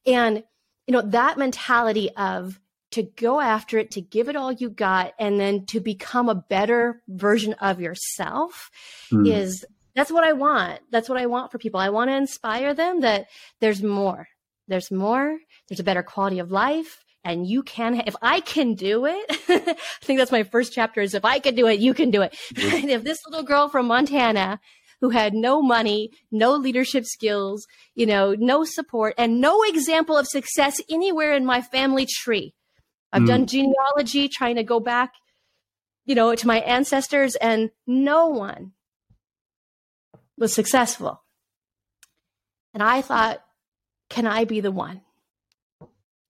And, you know, that mentality of to go after it, to give it all you got, and then to become a better version of yourself mm. is that's what I want. That's what I want for people. I want to inspire them that there's more. There's more. There's a better quality of life. And you can, if I can do it, I think that's my first chapter is if I can do it, you can do it. If this little girl from Montana who had no money, no leadership skills, you know, no support, and no example of success anywhere in my family tree. I've mm. done genealogy, trying to go back, you know, to my ancestors, and no one was successful. And I thought, can I be the one?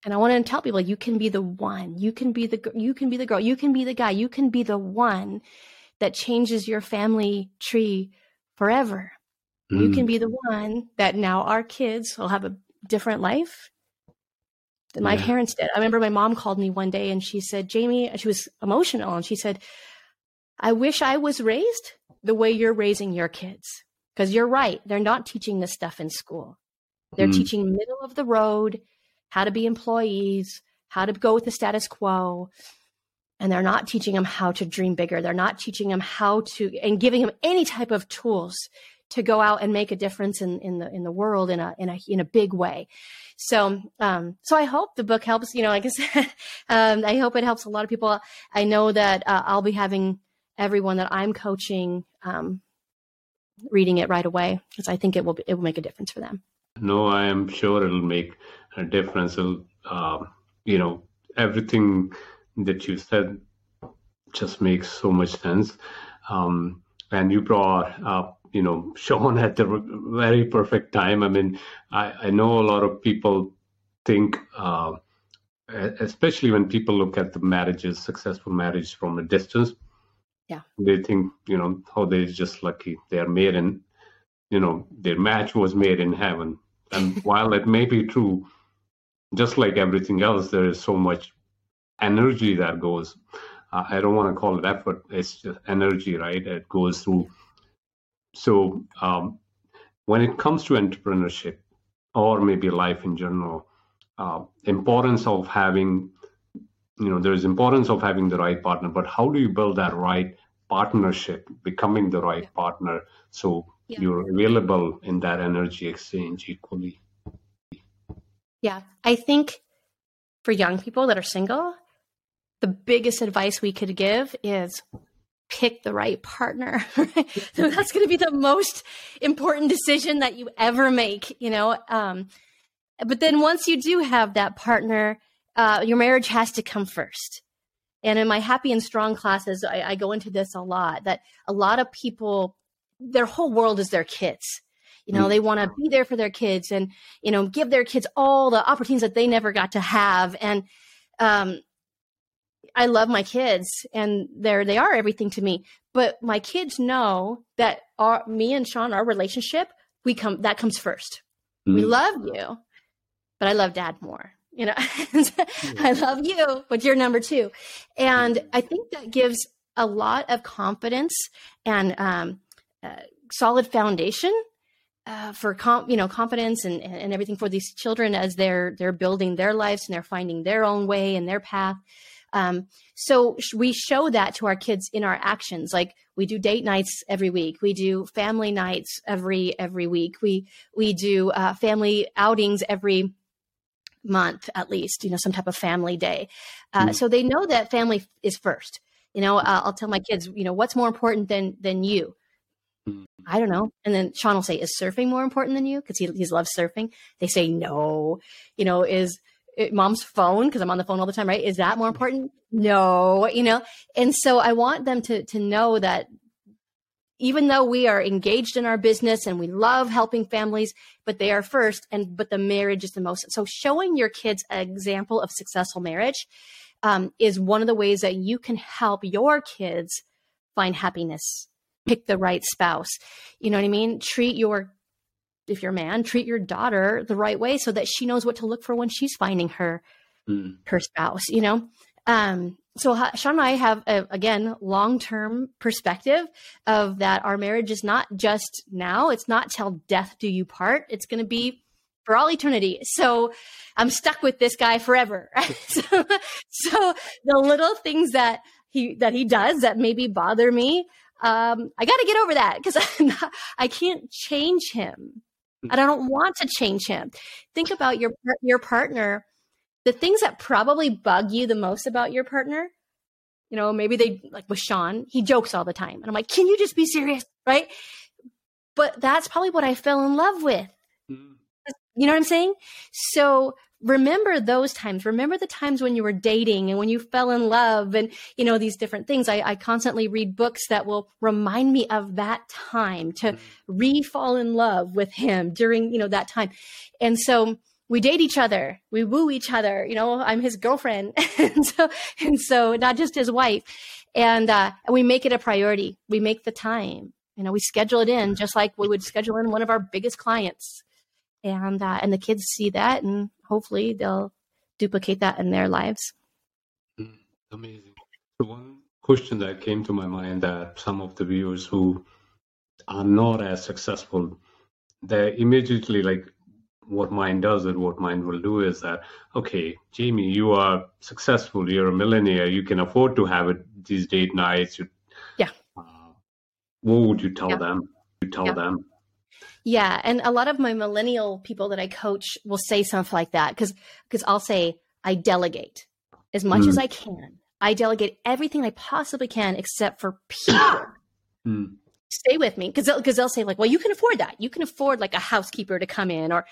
And I want to tell people, you can be the one. You can be the you can be the girl. You can be the guy. You can be the one that changes your family tree forever. Mm. You can mm. be the one that now our kids will have a different life than my yeah. parents did. I remember my mom called me one day and she said, Jamie, she was emotional and she said, I wish I was raised the way you're raising your kids. Because you're right, they're not teaching this stuff in school. They're mm. teaching middle of the road, how to be employees, how to go with the status quo, and they're not teaching them how to dream bigger. They're not teaching them how to and giving them any type of tools to go out and make a difference in, in the in the world in a in a in a big way. So um, so I hope the book helps. You know, like I said, um, I hope it helps a lot of people. I know that uh, I'll be having everyone that I'm coaching um, reading it right away because I think it will it will make a difference for them. No, I am sure it'll make a difference. Uh, you know, everything that you said just makes so much sense. Um, and you brought up, you know, Sean at the very perfect time. I mean, I, I know a lot of people think, uh, especially when people look at the marriages, successful marriage from a distance, yeah, they think, you know, oh, they're just lucky. They're made in, you know, their match was made in heaven. And while it may be true, just like everything else, there is so much energy that goes. Uh, I don't want to call it effort. It's just energy, right? It goes through. So um, when it comes to entrepreneurship, or maybe life in general, uh, importance of having, you know, there is importance of having the right partner. But how do you build that right partnership, becoming the right partner, so yeah. you're available in that energy exchange equally? Yeah, I think for young people that are single, the biggest advice we could give is pick the right partner. so that's going to be the most important decision that you ever make, you know. Um, but then once you do have that partner, uh, your marriage has to come first. And in my happy and strong classes, I, I go into this a lot that a lot of people, their whole world is their kids. You know, mm. they want to be there for their kids and, you know, give their kids all the opportunities that they never got to have. And, um, I love my kids and they're they are everything to me. But my kids know that our me and Sean, our relationship, we come that comes 1st mm. We love you, but I love dad more. You know, I love you, but you're number two. And I think that gives a lot of confidence and um, uh, solid foundation uh, for com- you know confidence and, and everything for these children as they're they're building their lives and they're finding their own way and their path. Um, so sh- we show that to our kids in our actions. Like we do date nights every week. We do family nights every every week. We we do uh, family outings every month at least. You know, some type of family day. Uh, mm. So they know that family is first. You know, uh, I'll tell my kids, you know, what's more important than than you I don't know. And then Sean will say, Is surfing more important than you? Because he, he loves surfing. They say, No. You know, is it, mom's phone, because I'm on the phone all the time, right? Is that more important? No. You know, and so I want them to, to know that even though we are engaged in our business and we love helping families, but they are first, and but the marriage is the most. So showing your kids an example of successful marriage um, is one of the ways that you can help your kids find happiness pick the right spouse. You know what I mean? Treat your if you're a man, treat your daughter the right way so that she knows what to look for when she's finding her mm. her spouse, you know? Um, so Sean and I have a, again long-term perspective of that our marriage is not just now, it's not till death do you part. It's going to be for all eternity. So I'm stuck with this guy forever. so, so the little things that he that he does that maybe bother me um, I got to get over that because I can't change him, and I don't want to change him. Think about your your partner. The things that probably bug you the most about your partner, you know, maybe they like with Sean, he jokes all the time, and I'm like, can you just be serious, right? But that's probably what I fell in love with. Mm. You know what I'm saying? So remember those times remember the times when you were dating and when you fell in love and you know these different things i, I constantly read books that will remind me of that time to mm-hmm. re-fall in love with him during you know that time and so we date each other we woo each other you know i'm his girlfriend. And so and so not just his wife. And uh, we make it a priority. We make the time. You know we schedule it in just like we would schedule in one of our biggest clients. And uh, and the kids see that and hopefully they'll duplicate that in their lives. Mm, amazing. So one question that came to my mind that some of the viewers who are not as successful they immediately like what mind does and what mind will do is that okay jamie you are successful you're a millionaire you can afford to have it these date nights you, yeah uh, what would you tell yeah. them you tell yeah. them yeah, and a lot of my millennial people that I coach will say something like that because because I'll say I delegate as much mm. as I can. I delegate everything I possibly can except for people. Mm. Stay with me because they'll, cause they'll say like, well, you can afford that. You can afford like a housekeeper to come in or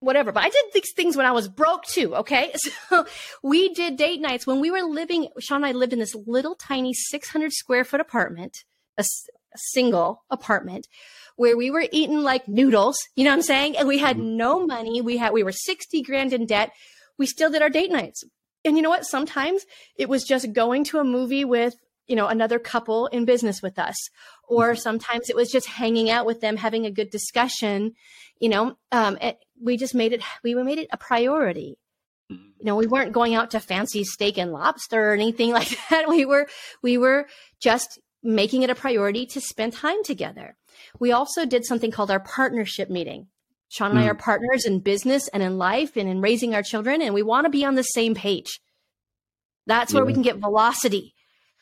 whatever. But I did these things when I was broke too. Okay. So we did date nights when we were living, Sean and I lived in this little tiny 600 square foot apartment, a, a single apartment where we were eating like noodles, you know what I'm saying? And we had mm-hmm. no money. We had, we were 60 grand in debt. We still did our date nights. And you know what? Sometimes it was just going to a movie with, you know, another couple in business with us. Or mm-hmm. sometimes it was just hanging out with them, having a good discussion. You know, um, we just made it, we made it a priority you know we weren't going out to fancy steak and lobster or anything like that we were we were just making it a priority to spend time together we also did something called our partnership meeting. Sean and mm. I are partners in business and in life and in raising our children, and we want to be on the same page. That's where we can get velocity.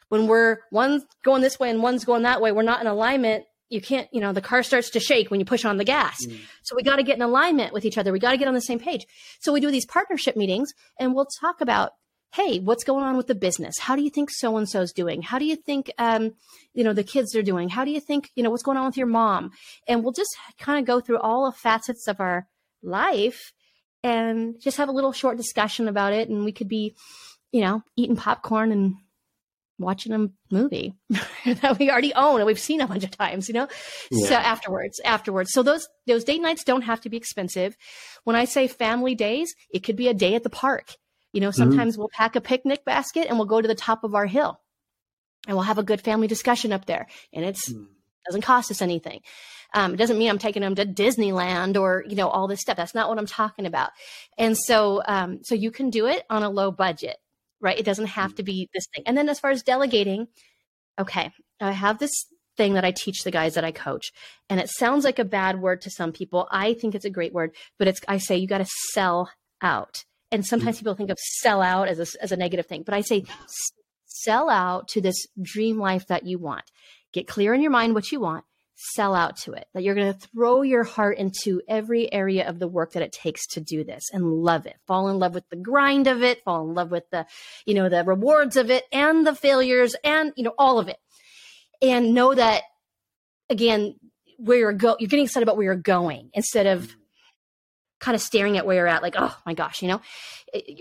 When we're one's going this way and one's going that way, we're not in alignment. You can't, you know, the car starts to shake when you push on the gas. Mm. So we got to get in alignment with each other. We got to get on the same page. So we do these partnership meetings and we'll talk about hey, what's going on with the business? How do you think so and so's doing? How do you think, um, you know, the kids are doing? How do you think, you know, what's going on with your mom? And we'll just kind of go through all the facets of our life and just have a little short discussion about it. And we could be, you know, eating popcorn and watching a movie that we already own and we've seen a bunch of times, you know? Yeah. So afterwards, afterwards. So those, those date nights don't have to be expensive. When I say family days, it could be a day at the park You know, sometimes mm-hmm. we'll pack a picnic basket and we'll go to the top of our hill and we'll have a good family discussion up there. And it's mm. doesn't cost us anything. Um, it doesn't mean I'm taking them to Disneyland or you know all this stuff. That's not what I'm talking about. And so, um, so you can do it on a low budget, right? It doesn't have to be this thing. And then as far as delegating, okay, I have this thing that I teach the guys that I coach, and it sounds like a bad word to some people. I think it's a great word, but it's I say you got to sell out. And sometimes mm. people think of sell out as a, as a negative thing, but I say sell out to this dream life that you want. Get clear in your mind what you want, sell out to it. That you're going to throw your heart into every area of the work that it takes to do this and love it. Fall in love with the grind of it, fall in love with the, you know, the rewards of it and the failures and, you know, all of it. And know that again, where you're go you're getting excited about where you're going instead of mm-hmm. kind of staring at where you're at like oh my gosh you know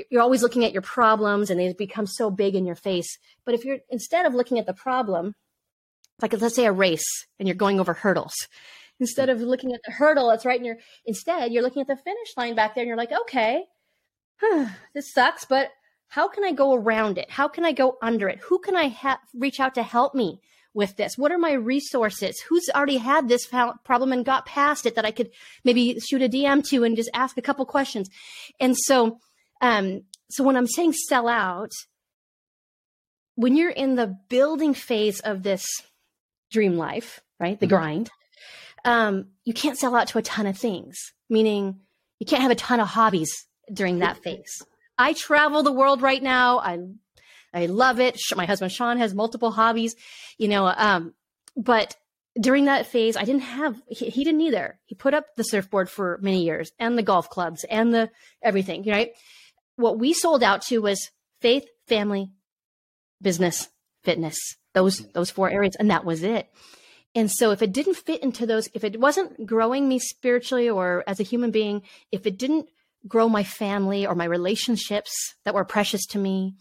you're always looking at your problems and they become so big in your face but if you're instead of looking at the problem like let's say a race and you're going over hurdles instead of looking at the hurdle that's right in your instead you're looking at the finish line back there and you're like okay this sucks but how can i go around it how can i go under it who can i ha- reach out to help me with this? What are my resources? Who's already had this problem and got past it that I could maybe shoot a DM to and just ask a couple questions? And so, um, so when I'm saying sell out, when you're in the building phase of this dream life, right? The mm-hmm. grind, um, you can't sell out to a ton of things, meaning you can't have a ton of hobbies during that phase. I travel the world right now. I I love it. My husband Sean has multiple hobbies, you know. Um, but during that phase, I didn't have. He, he, didn't either. He put up the surfboard for many years, and the golf clubs, and the everything. Right. What we sold out to was faith, family, business, fitness. Those those four areas, and that was it. And so, if it didn't fit into those, if it wasn't growing me spiritually or as a human being, if it didn't grow my family or my relationships that were precious to me,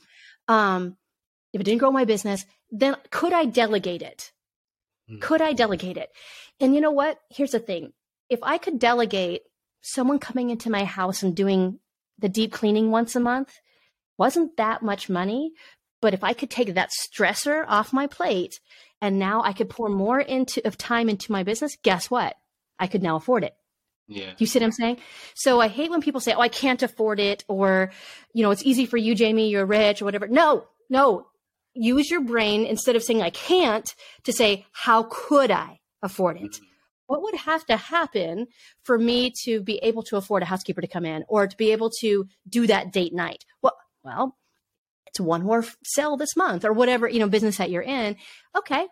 um, if it didn't grow my business, then could I delegate it? Mm. Could I delegate it? And you know what? Here's the thing. If I could delegate someone coming into my house and doing the deep cleaning once a month, wasn't that much money. But if I could take that stressor off my plate and now I could pour more into of time into my business, guess what? I could now afford it. Yeah. You see what I'm saying? So I hate when people say, "Oh, I can't afford it," or, you know, "It's easy for you, Jamie. You're rich," or whatever. No, no. Use your brain instead of saying "I can't" to say, "How could I afford it?" Mm-hmm. What would have to happen for me to be able to afford a housekeeper to come in, or to be able to do that date night? Well, well, one more sale this month, or whatever you know business that you're in. Okay,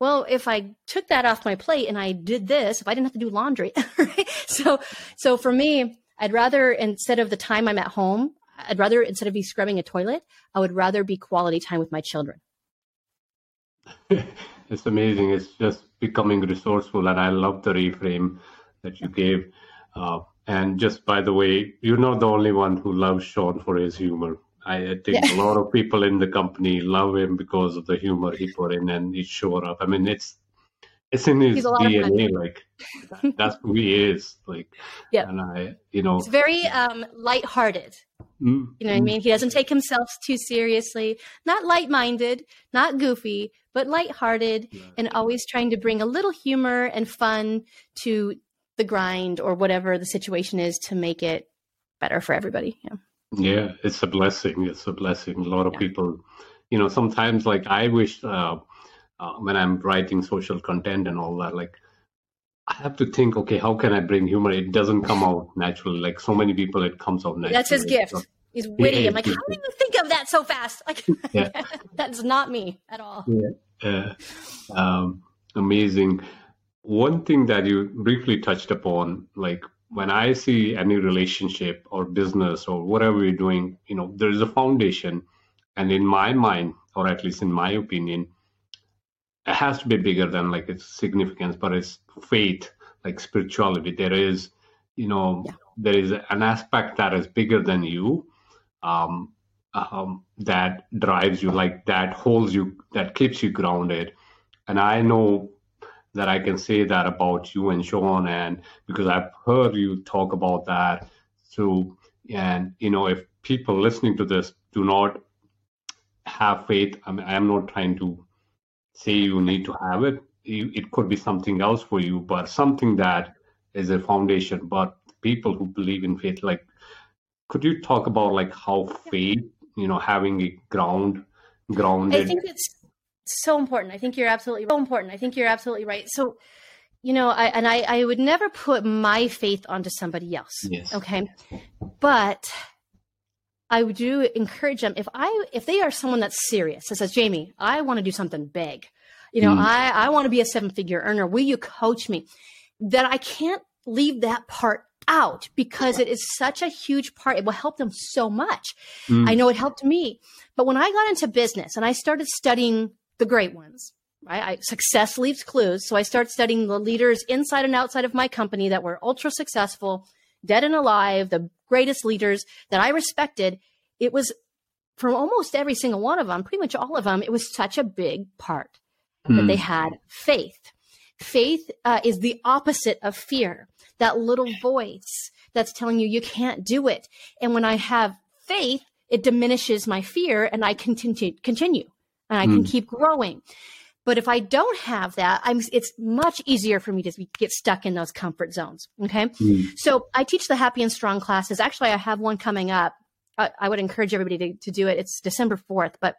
well, if I took that off my plate and I did this, if I didn't have to do laundry, right? So, so for me, I'd rather instead of the time I'm at home, I'd rather instead of be scrubbing a toilet, I would rather be quality time with my children. it's amazing. It's just becoming resourceful, and I love the reframe that you gave. Uh, and just by the way, you're not the only one who loves Sean for his humor. I think yeah. a lot of people in the company love him because of the humor he put in and he showed up. I mean, it's it's in his DNA. Like that's who he is. Like, yeah. And I, you know, he's very um lighthearted. Mm, you know what I mean? He doesn't take himself too seriously. Not light-minded, not goofy, but lighthearted, yeah. and always trying to bring a little humor and fun to the grind or whatever the situation is to make it better for everybody. Yeah. Yeah, it's a blessing. It's a blessing. A lot of yeah. people, you know, sometimes like I wish uh, uh, when I'm writing social content and all that, like I have to think, okay, how can I bring humor? It doesn't come out naturally. Like so many people, it comes out naturally. That's his gift. So, He's witty. Yeah, I'm like, how do you think of that so fast? Like, yeah. that's not me at all. Yeah. Um, amazing. One thing that you briefly touched upon, like when I see any relationship or business or whatever we're doing, you know, there is a foundation. And in my mind, or at least in my opinion, it has to be bigger than like its significance, but it's faith, like spirituality. There is, you know, yeah. there is an aspect that is bigger than you, um, um, that drives you, like that holds you, that keeps you grounded. And I know that I can say that about you and Sean, and because I've heard you talk about that. So, and you know, if people listening to this do not have faith, I mean, I am not trying to say you need to have it. It could be something else for you, but something that is a foundation. But people who believe in faith, like, could you talk about like how faith, you know, having a ground, grounded? I think it's so important. I think you're absolutely so important. I think you're absolutely right. So, you know, I and I, I would never put my faith onto somebody else. Yes. Okay. But I do encourage them if I if they are someone that's serious that says, Jamie, I want to do something big. You know, mm. I, I want to be a seven figure earner. Will you coach me? That I can't leave that part out because it is such a huge part. It will help them so much. Mm. I know it helped me. But when I got into business and I started studying the great ones, right? I, success leaves clues. So I started studying the leaders inside and outside of my company that were ultra successful, dead and alive, the greatest leaders that I respected. It was from almost every single one of them, pretty much all of them, it was such a big part mm. that they hmm. had faith. Faith uh, is the opposite of fear, that little voice that's telling you you can't do it. And when I have faith, it diminishes my fear and I continue, continue and I can hmm. keep growing. But if I don't have that, I'm, it's much easier for me to get stuck in those comfort zones. Okay. Mm. So I teach the happy and strong classes. Actually, I have one coming up. I, I would encourage everybody to, to do it. It's December 4th, but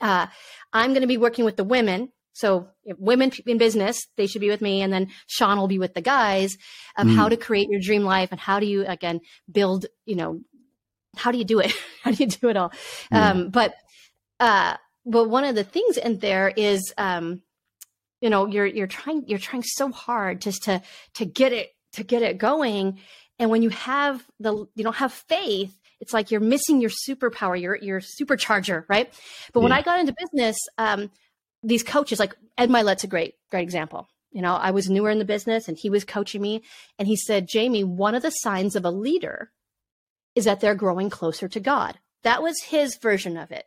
uh, I'm going to be working with the women. So women in business, they should be with me. And then Sean will be with the guys of mm. how to create your dream life and how do you, again, build, you know, how do you do it? how do you do it all? Mm. Um, but, uh, but one of the things in there is um, you know you're you're trying you're trying so hard just to to get it to get it going. And when you have the you don't have faith it's like you're missing your superpower your your supercharger right? But when i got into business um, these coaches like ed mylett's a great great example. You know i was newer in the business and he was coaching me. And he said jamie one of the signs of a leader is that they're growing closer to god. That was his version of it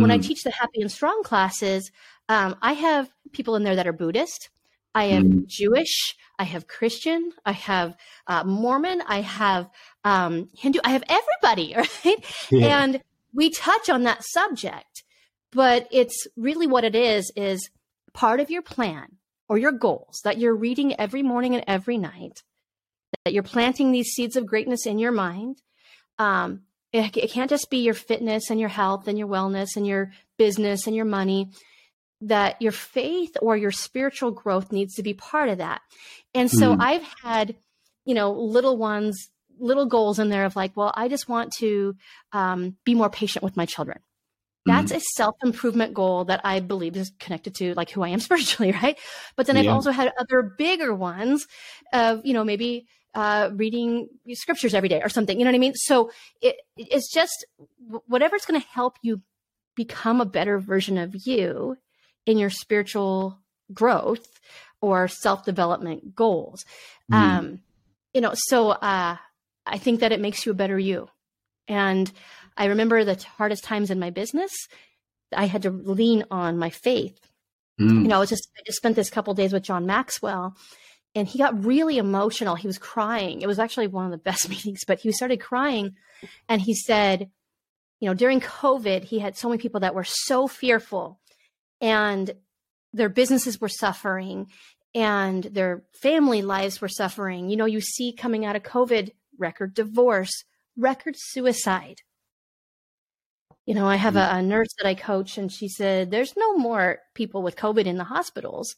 when I mm. teach the happy and strong classes, um, I have people in there that are Buddhist. I am mm. Jewish. I have Christian. I have uh, Mormon. I have um, Hindu. I have everybody, right? Yeah. And we touch on that subject, but it's really what it is: is part of your plan or your goals that you're reading every morning and every night. That you're planting these seeds of greatness in your mind. Um, it, it can't just be your fitness and your health and your wellness and your business and your money that your faith or your spiritual growth needs to be part of that. And so mm. I've had, you know, little ones, little goals in there of like, well, I just want to um, be more patient with my children. That's mm. a self improvement goal that I believe is connected to like who I am spiritually, right? But then yeah. I've also had other bigger ones of, you know, maybe uh, reading scriptures every day or something. You know what I mean? So it, it's just whatever's going to help you become a better version of you in your spiritual growth or self development goals. Mm. Um, you know, so uh, I think that it makes you a better you. And I remember the hardest times in my business, I had to lean on my faith. Mm. You know, I was just I just spent this couple days with John Maxwell, and he got really emotional. He was crying. It was actually one of the best meetings, but he started crying and he said, you know, during COVID, he had so many people that were so fearful and their businesses were suffering and their family lives were suffering. You know, you see coming out of COVID record divorce, record suicide. You know, I have hmm. a, a nurse that I coach and she said, there's no more people with COVID in the hospitals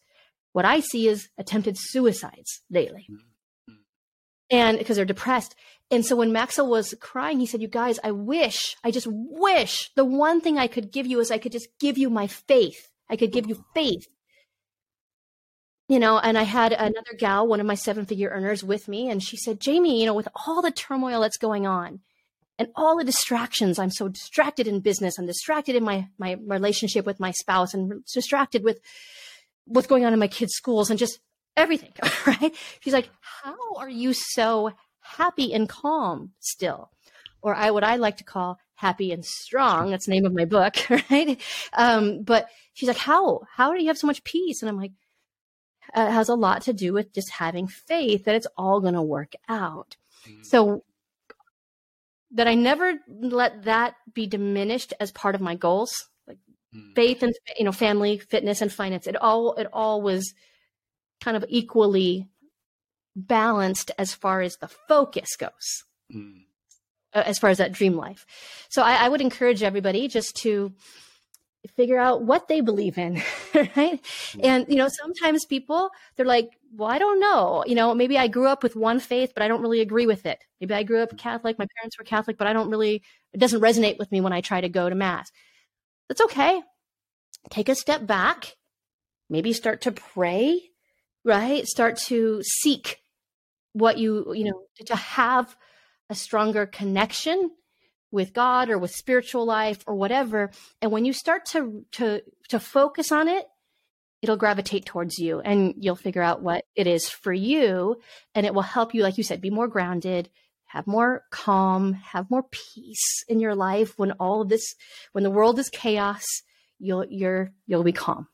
what I see is attempted suicides lately. Mm-hmm. And because they're depressed. And so when Maxwell was crying, he said, You guys, I wish, I just wish the one thing I could give you is I could just give you my faith. I could give you faith. You know, and I had another gal, one of my seven figure earners with me, and she said, Jamie, you know, with all the turmoil that's going on and all the distractions, I'm so distracted in business, I'm distracted in my, my relationship with my spouse, and distracted with what's going on in my kids' schools and just everything, right? She's like, How are you so happy and calm still? Or I what I like to call happy and strong. That's the name of my book, right? Um, but she's like, How? How do you have so much peace? And I'm like, it has a lot to do with just having faith that it's all going to work out. Mm-hmm. So that I never let that be diminished as part of my goals, mm. faith and you know family, fitness, and finance. It all it all was kind of equally balanced as far as the focus goes. Mm. As far as that dream life. So I, I would encourage everybody just to figure out what they believe in right mm. and you know sometimes people they're like well i don't know you know maybe i grew up with one faith but i don't really agree with it maybe i grew up catholic my parents were catholic but i don't really it doesn't resonate with me when i try to go to mass that's okay. Take a step back. Maybe start to pray right? Start to seek what you you know to have a stronger connection with God or with spiritual life or whatever. And when you start to to to focus on it, it'll gravitate towards you and you'll figure out what it is for you. And it will help you like you said be more grounded have more calm have more peace in your life when all of this when the world is chaos you'll you're you'll be calm.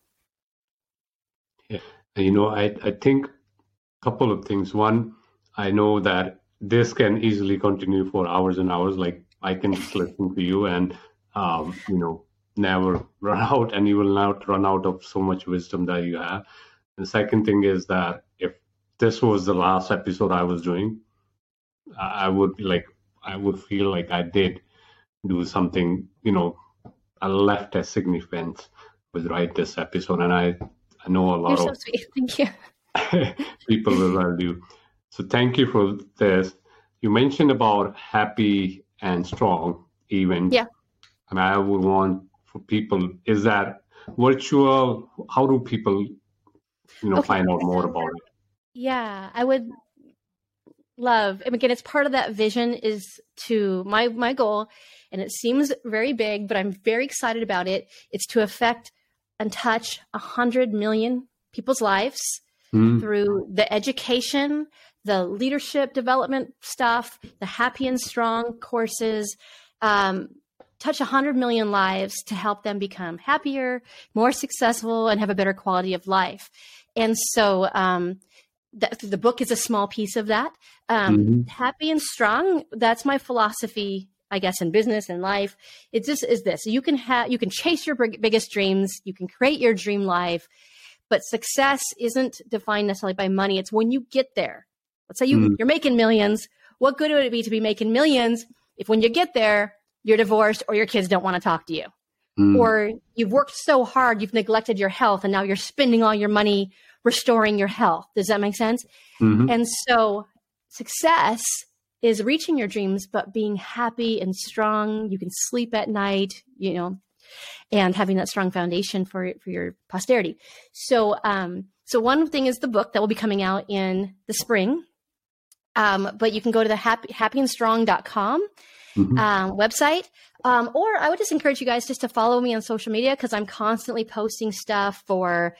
Yeah. You know i i think a couple of things. One i know that this can easily continue for hours and hours like I can just listen to you and um, you know never run out, and you will not run out of so much wisdom that you have. The second thing is that if this was the last episode I was doing, I would like I would feel like I did do something, you know, I left a significance with write this episode, and I I know a lot You're of so sweet. Thank you. people will value. So thank you for this. You mentioned about happy and strong even yeah I mean, I would want for people is that virtual how do people you know okay. find out more about it yeah i would love and again it's part of that vision is to my my goal and it seems very big but i'm very excited about it it's to affect and touch a hundred million people's lives mm. through the education the leadership development stuff, the happy and strong courses, um, touch 100 million lives to help them become happier, more successful, and have a better quality of life. And so um, the, the book is a small piece of that. Um, mm-hmm. Happy and strong, that's my philosophy. I guess in business and life, it just is this: you can have, you can chase your big, biggest dreams, you can create your dream life, but success isn't defined necessarily by money. It's when you get there Let's say you, mm. you're making millions. What good would it be to be making millions if when you get there, you're divorced or your kids don't want to talk to you? Mm. Or you've worked so hard, you've neglected your health, and now you're spending all your money restoring your health. Does that make sense? Mm-hmm. And so success is reaching your dreams, but being happy and strong. You can sleep at night, you know, and having that strong foundation for for your posterity. So, um, so one thing is the book that will be coming out in the spring. Um, but you can go to the happy, happyandstrong.com mm-hmm. um, website. Um, or I would just encourage you guys just to follow me on social media because I'm constantly posting stuff for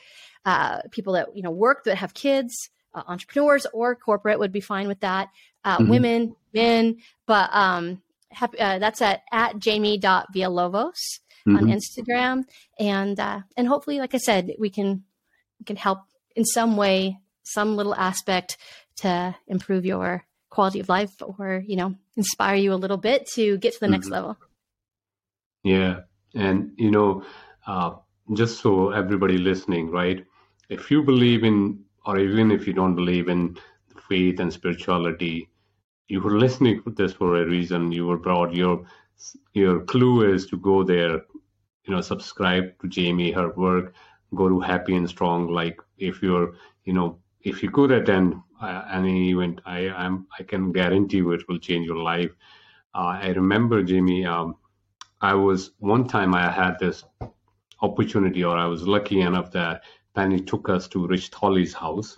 uh, people that you know work that have kids, uh, entrepreneurs or corporate would be fine with that. Uh, mm-hmm. Women, men, but um, happy, uh, that's at at jamie.villalobos mm-hmm. on Instagram, and uh, and hopefully, like I said, we can we can help in some way, some little aspect to improve your quality of life or, you know, inspire you a little bit to get to the mm-hmm. next level. Yeah. And, you know, uh, just so everybody listening, right? If you believe in, or even if you don't believe in faith and spirituality, you were listening to this for a reason. You were brought your your clue is to go there, you know, subscribe to Jamie, her work, go to Happy and Strong. Like if you're, you know, if you could attend uh, any event, I I'm, I can guarantee you it will change your life. Uh, I remember, Jamie, um, I was one time I had this opportunity, or I was lucky enough that Penny took us to Rich Thawley's house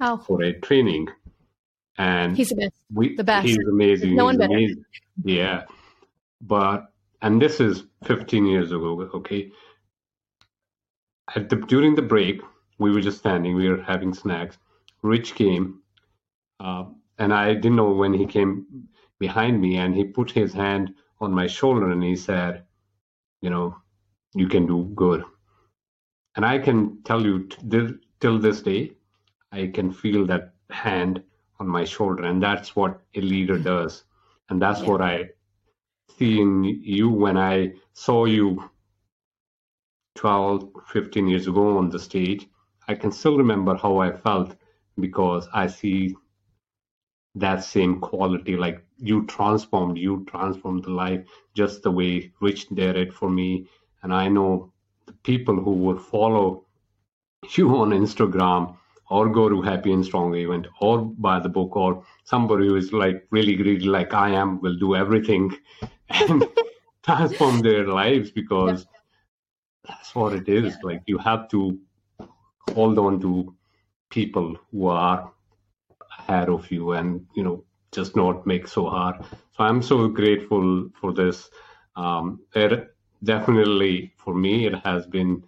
oh. for a training. And he's the best. We, the best. He's amazing. No he's one amazing. better. Yeah. But, and this is 15 years ago, okay? At the, during the break, we were just standing, we were having snacks. Rich came, uh, and I didn't know when he came behind me, and he put his hand on my shoulder and he said, You know, you can do good. And I can tell you, till this day, I can feel that hand on my shoulder, and that's what a leader hmm. does, and that's yeah. what I see in you when I saw you 12, 15 years ago on the stage. I can still remember how I felt because I see that same quality like you transformed you transformed the life just the way rich did it for me and i know people who would follow you on instagram or go to happy and strong event or buy the book or somebody who is like really greedy like i am will do everything and transform their lives because that's what it is. Yeah. like you have to hold on to people who are ahead of you and you know just not make so hard. So i'm so grateful for this. Um, it definitely for me it has been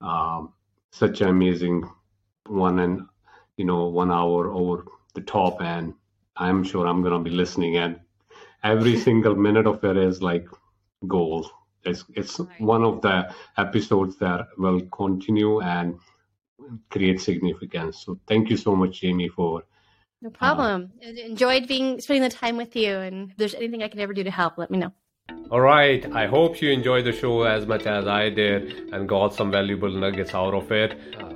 um, such an amazing one and you know one hour over the top and i'm sure i'm going to be listening and every single minute of it is like gold it's it's right. one of the episodes that will continue and create significance so thank you so much jamie for no problem. Uh, Enjoyed being spending the time with you. And if there's anything I can ever do to help, let me know. All right. I hope you enjoyed the show as much as I did and got some valuable nuggets out of it. Uh,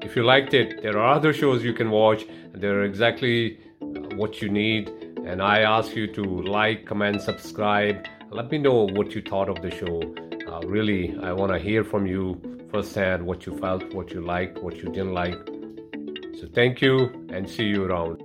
if you liked it, there are other shows you can watch. They're exactly uh, what you need. And I ask you to like, comment, subscribe. Let me know what you thought of the show. Uh, really, I want to hear from you firsthand what you felt, what you liked, what you didn't like. So thank you and see you around.